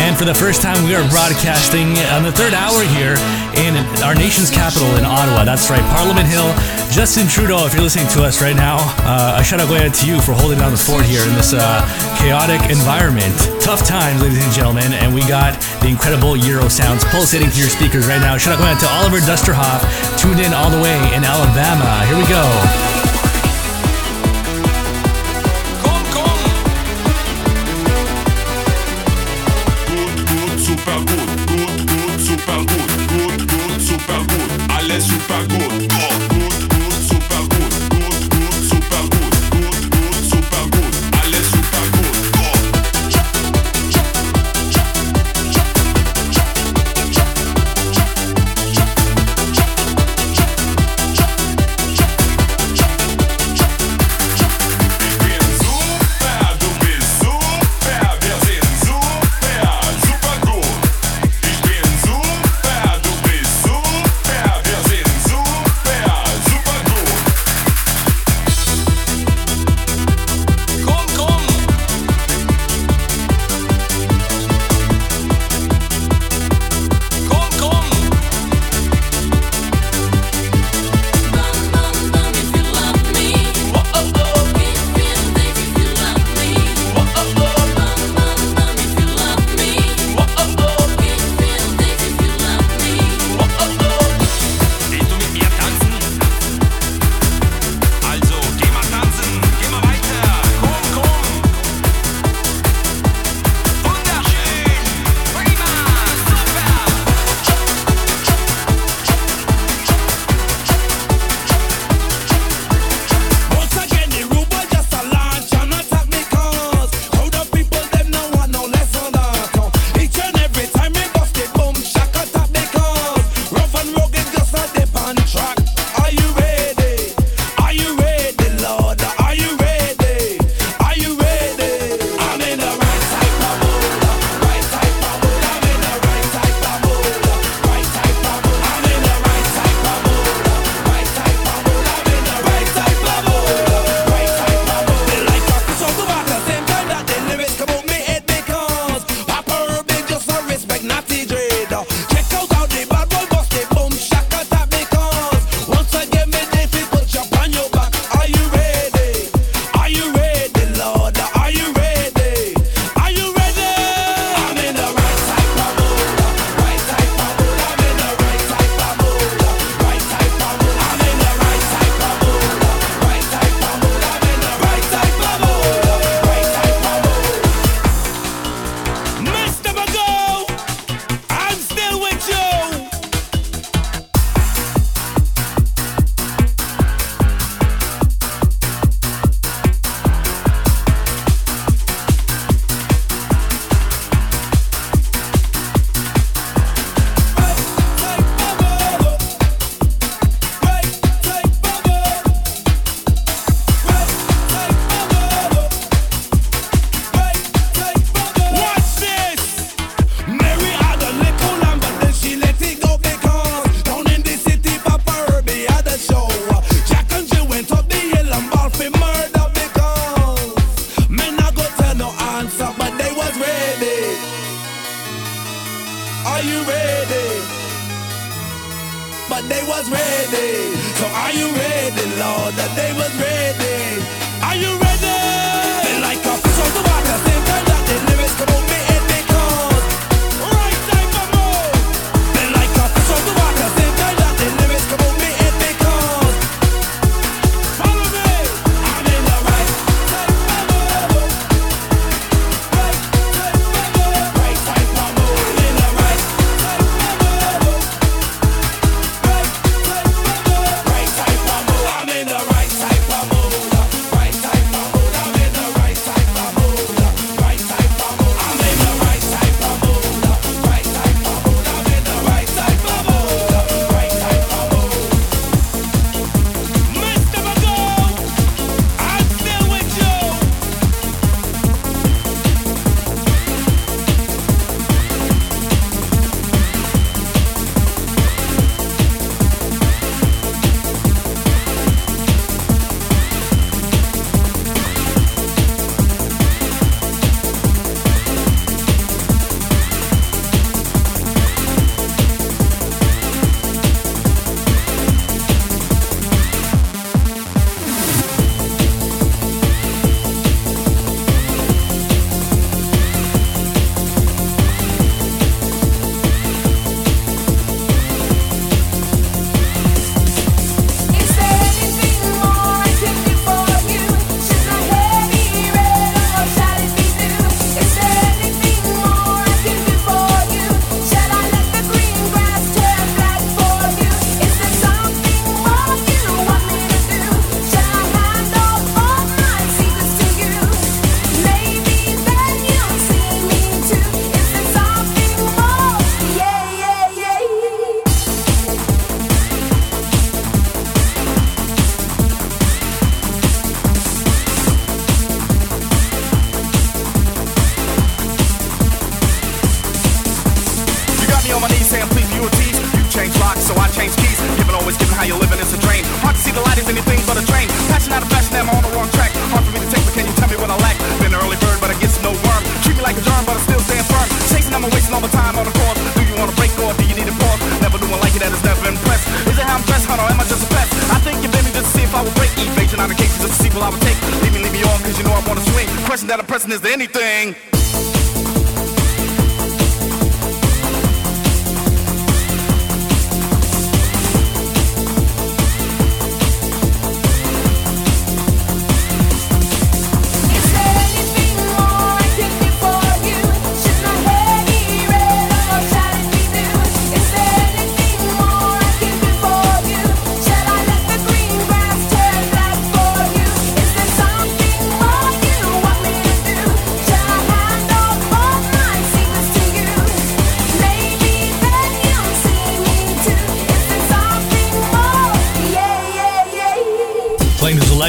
And for the first time, we are broadcasting on the third hour here in our nation's capital in Ottawa. That's right, Parliament Hill. Justin Trudeau, if you're listening to us right now, uh, a shout out going to you for holding down the fort here in this uh, chaotic environment. Tough times, ladies and gentlemen, and we got the incredible Euro sounds pulsating through your speakers right now. Shout out going out to Oliver Dusterhoff, tuned in all the way in Alabama. Here we go.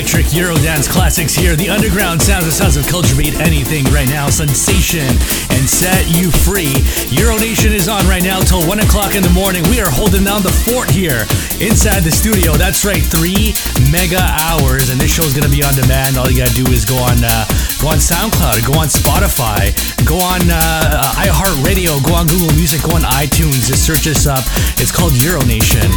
electric Eurodance classics here. The underground sounds of sounds of culture beat anything right now. Sensation and set you free. Euronation is on right now till 1 o'clock in the morning. We are holding down the fort here inside the studio. That's right, three mega hours, and this show is going to be on demand. All you got to do is go on, uh, go on SoundCloud, go on Spotify, go on uh, uh, iHeartRadio, go on Google Music, go on iTunes. Just search us up. It's called Euronation.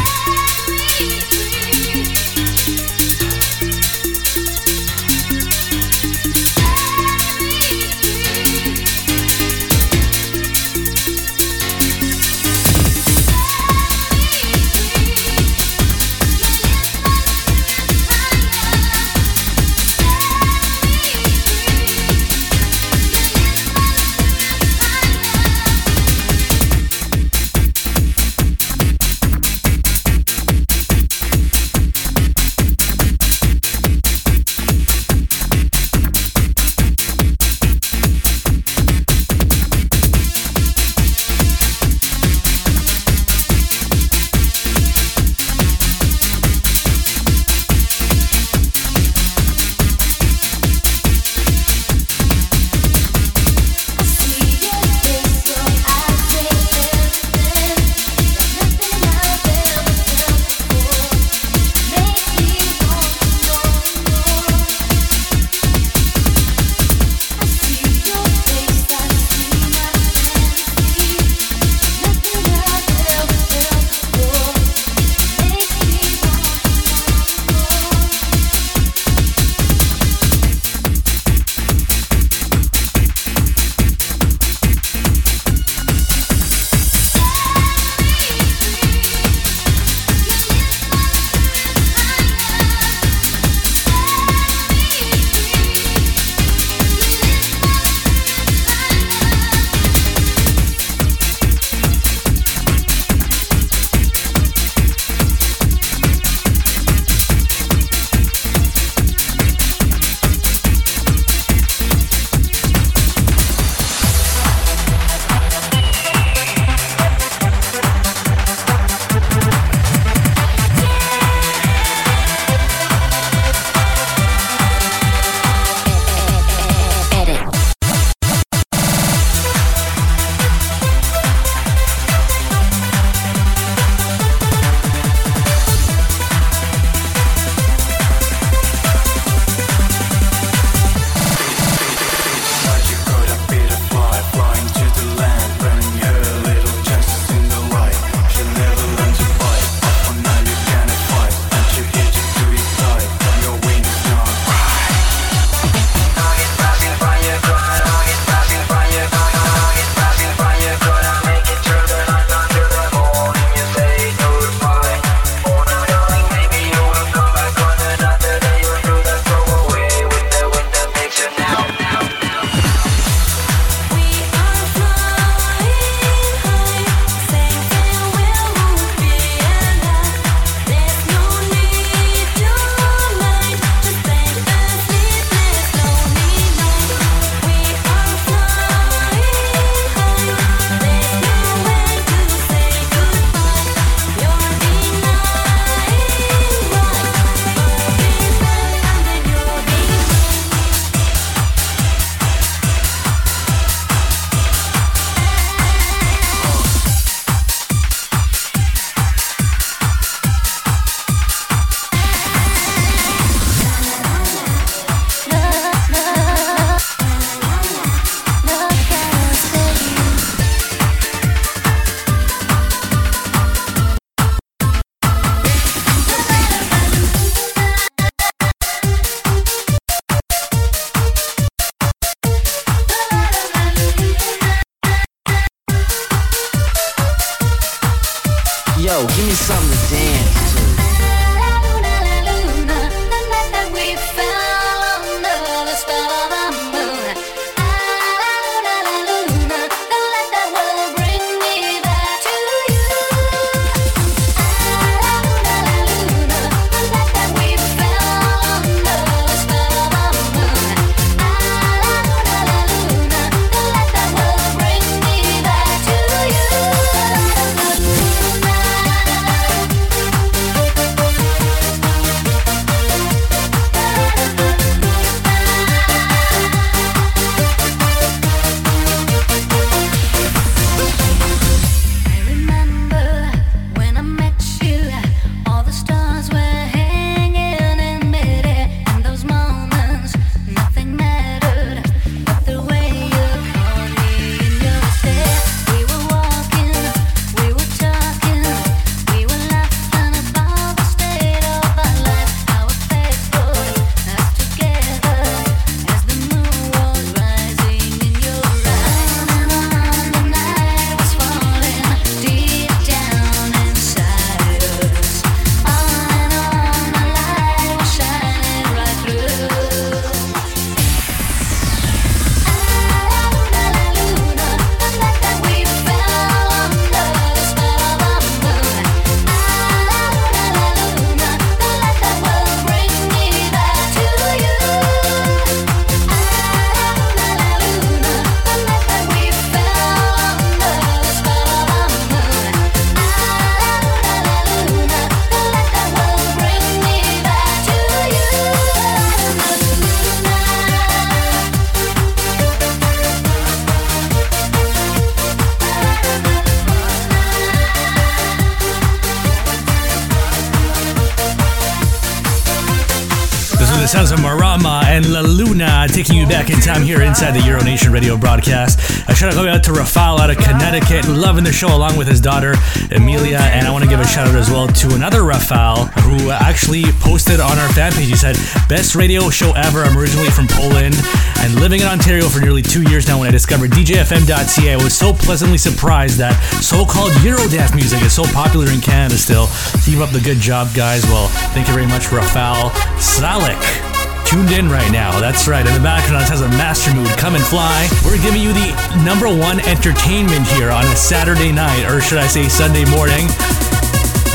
Time here inside the Euro Nation radio broadcast. A shout out going out to Rafal out of Connecticut, loving the show along with his daughter Emilia. And I want to give a shout out as well to another Rafal who actually posted on our fan page. He said, Best radio show ever. I'm originally from Poland and living in Ontario for nearly two years now. When I discovered DJFM.ca, I was so pleasantly surprised that so called Eurodance music is so popular in Canada still. Keep up the good job, guys. Well, thank you very much, Rafal Salik tuned in right now. That's right. In the background, has a master mood. Come and fly. We're giving you the number one entertainment here on a Saturday night, or should I say Sunday morning.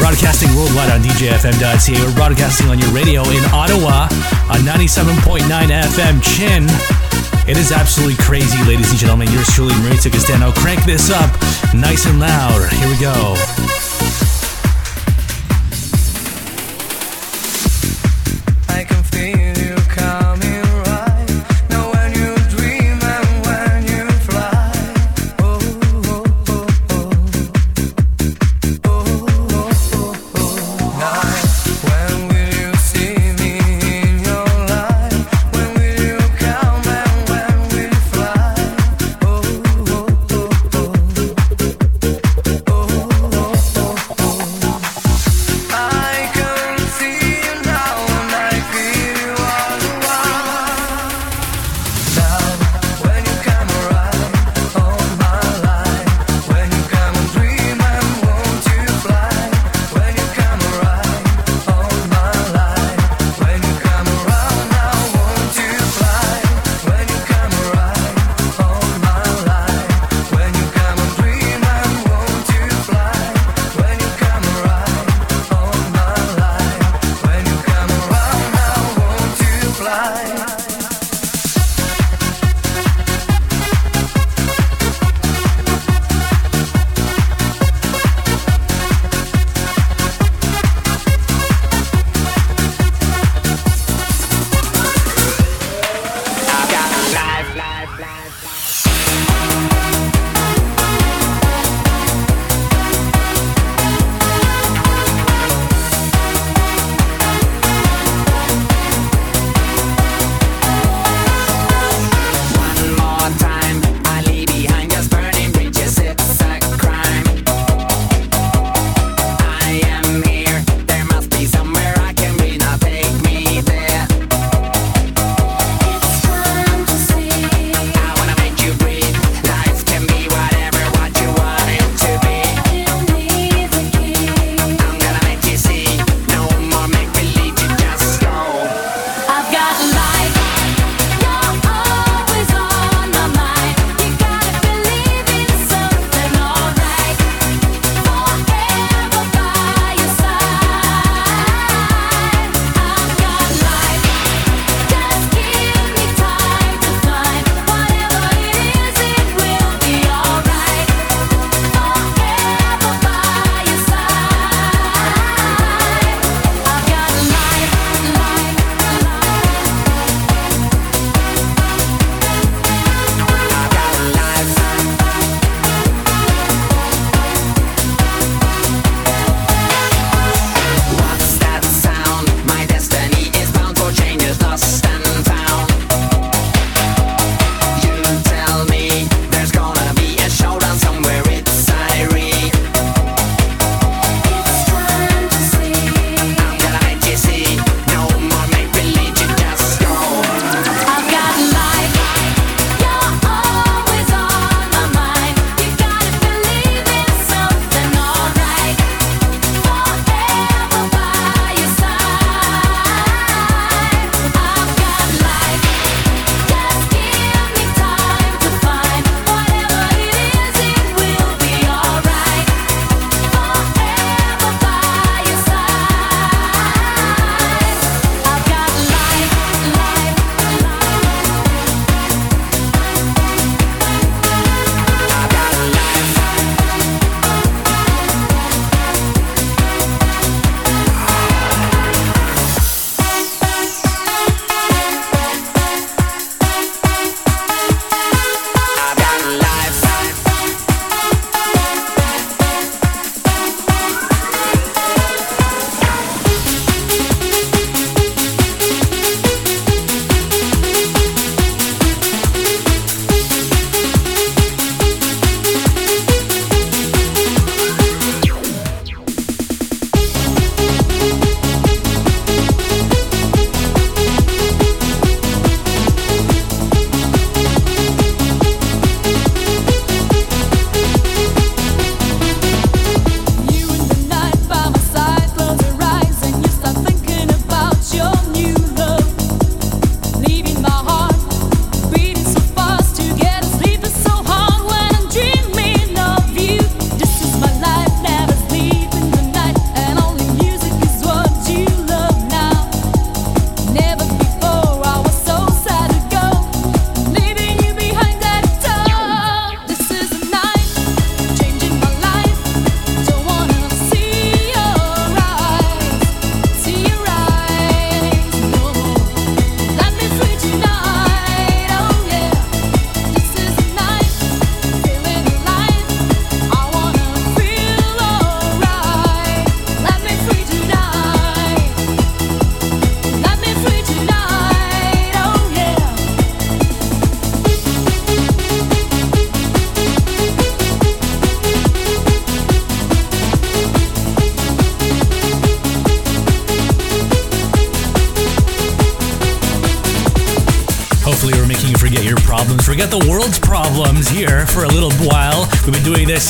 Broadcasting worldwide on DJFM.ca. We're broadcasting on your radio in Ottawa on 97.9 FM Chin. It is absolutely crazy, ladies and gentlemen. Yours truly, Marisa Castano. Crank this up nice and loud. Here we go.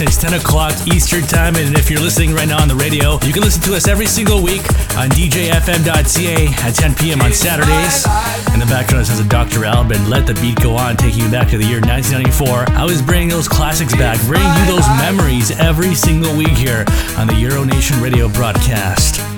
It's 10 o'clock Eastern Time. And if you're listening right now on the radio, you can listen to us every single week on DJFM.ca at 10 p.m. on Saturdays. And the background has a Dr. Alban, Let the Beat Go On, taking you back to the year 1994. I was bringing those classics back, bringing you those memories every single week here on the Euro Nation radio broadcast.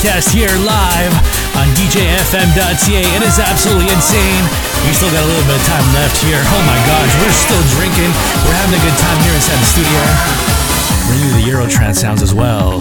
podcast here live on DJFM.ca. It is absolutely insane. We still got a little bit of time left here. Oh my gosh, we're still drinking. We're having a good time here inside the studio. We're into the Eurotrance sounds as well.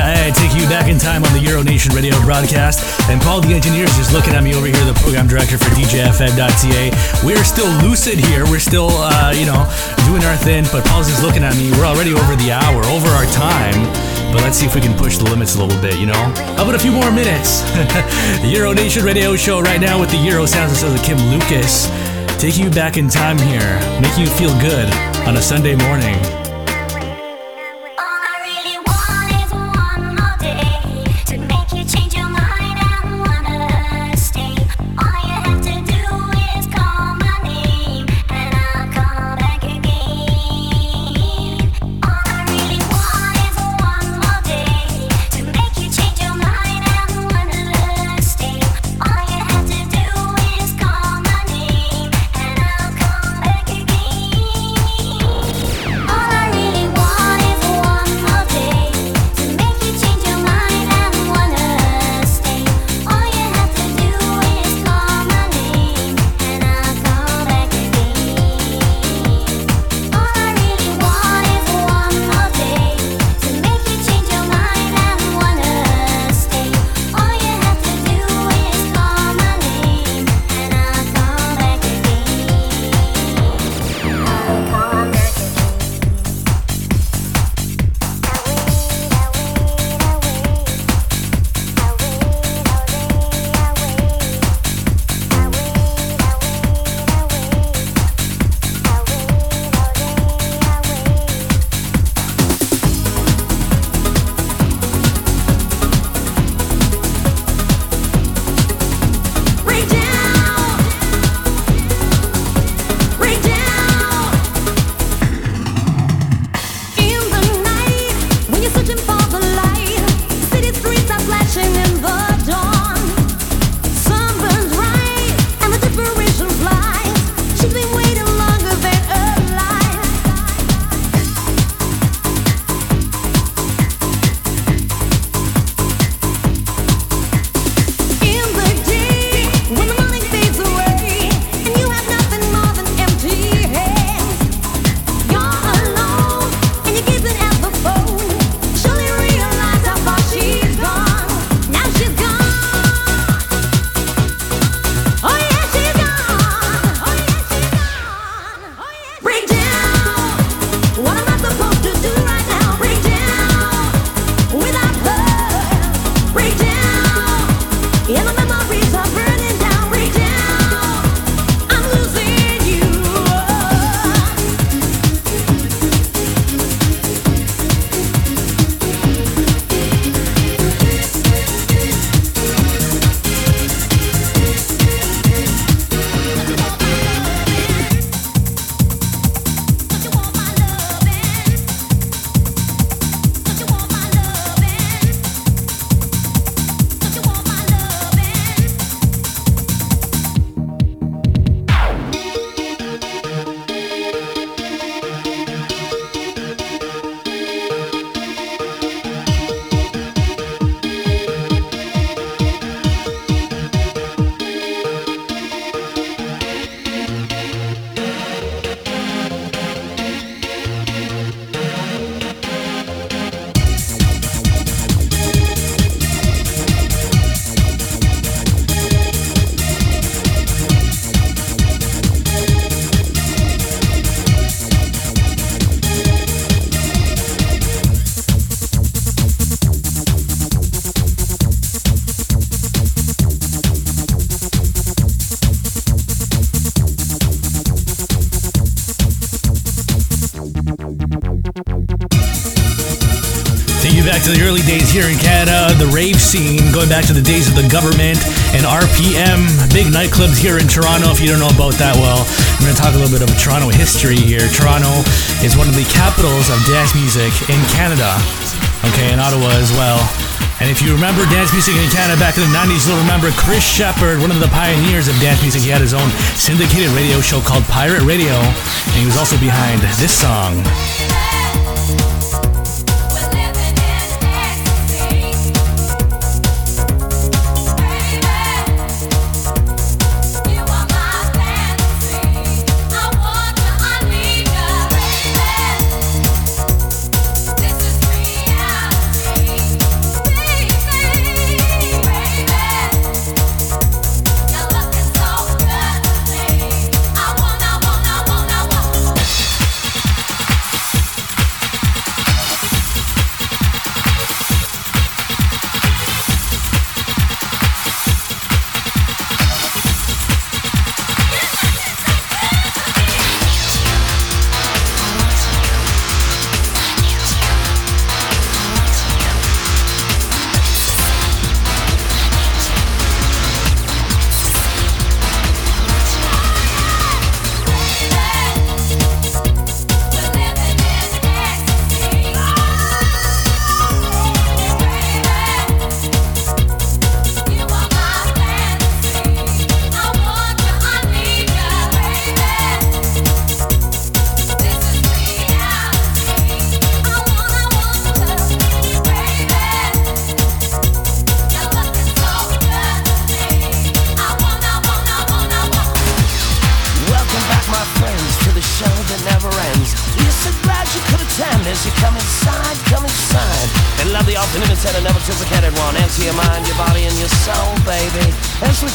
I take you back in time on the Euronation radio broadcast. And Paul, the engineer, is just looking at me over here, the program director for DJFM.ca. We're still lucid here. We're still, uh, you know, doing our thing. But Paul's just looking at me. We're already over the hour, over our time but let's see if we can push the limits a little bit, you know? How about a few more minutes? the Euro Nation radio show right now with the Euro Sounds and Sounds of Kim Lukas, taking you back in time here, making you feel good on a Sunday morning. To the early days here in Canada, the rave scene, going back to the days of the government and RPM, big nightclubs here in Toronto. If you don't know about that, well, I'm going to talk a little bit of Toronto history here. Toronto is one of the capitals of dance music in Canada, okay, in Ottawa as well. And if you remember dance music in Canada back in the 90s, you'll remember Chris Sheppard, one of the pioneers of dance music. He had his own syndicated radio show called Pirate Radio, and he was also behind this song.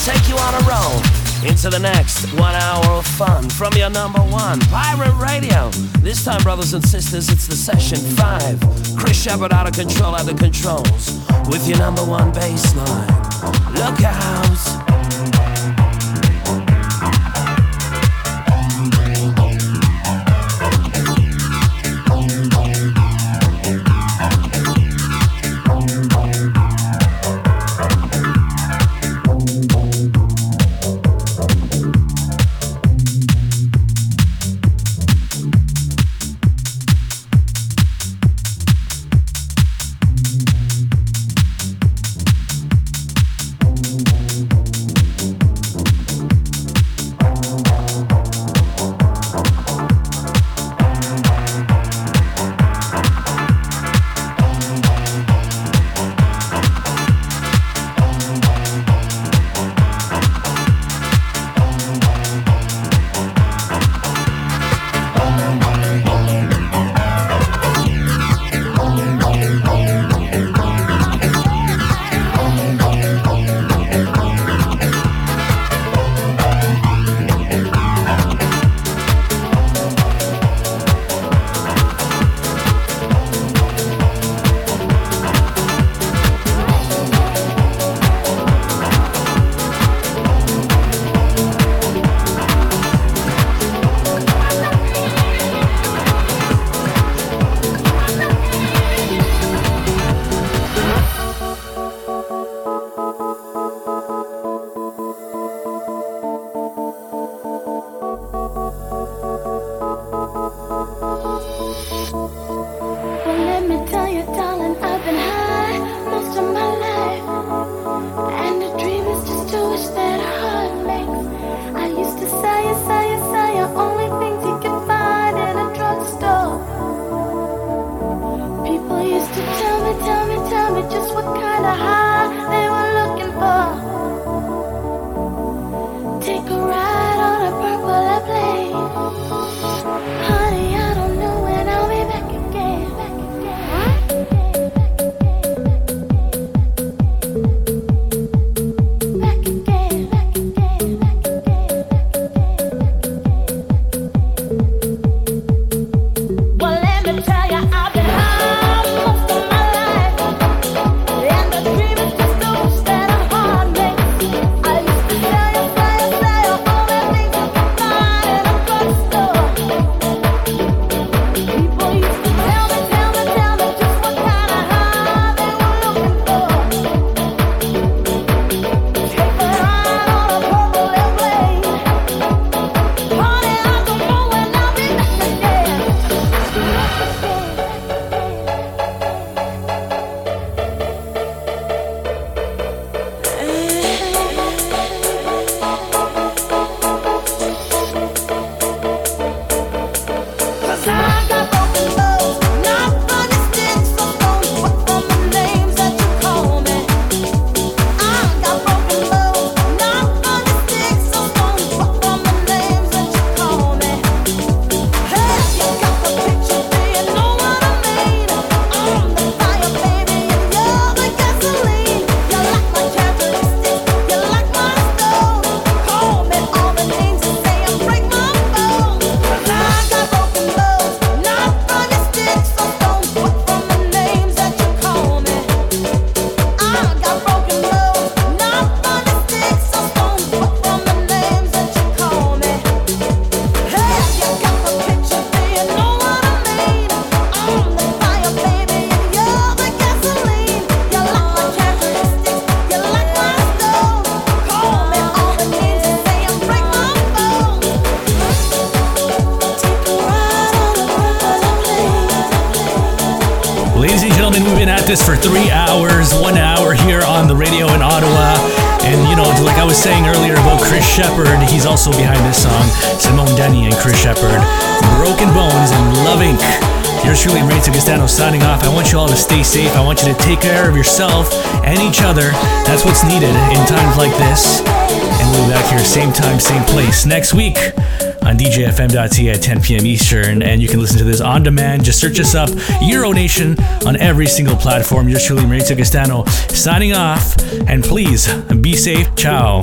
Take you on a roll into the next one hour of fun from your number one pirate radio. This time, brothers and sisters, it's the session five. Chris Sheppard out of control at the controls with your number one bass line. Look out. Same time, same place, next week on DJFM.ca at 10 p.m. Eastern. And you can listen to this on demand. Just search us up, Euro Nation, on every single platform. Yours truly, Mauricio Castano, signing off. And please be safe. Ciao.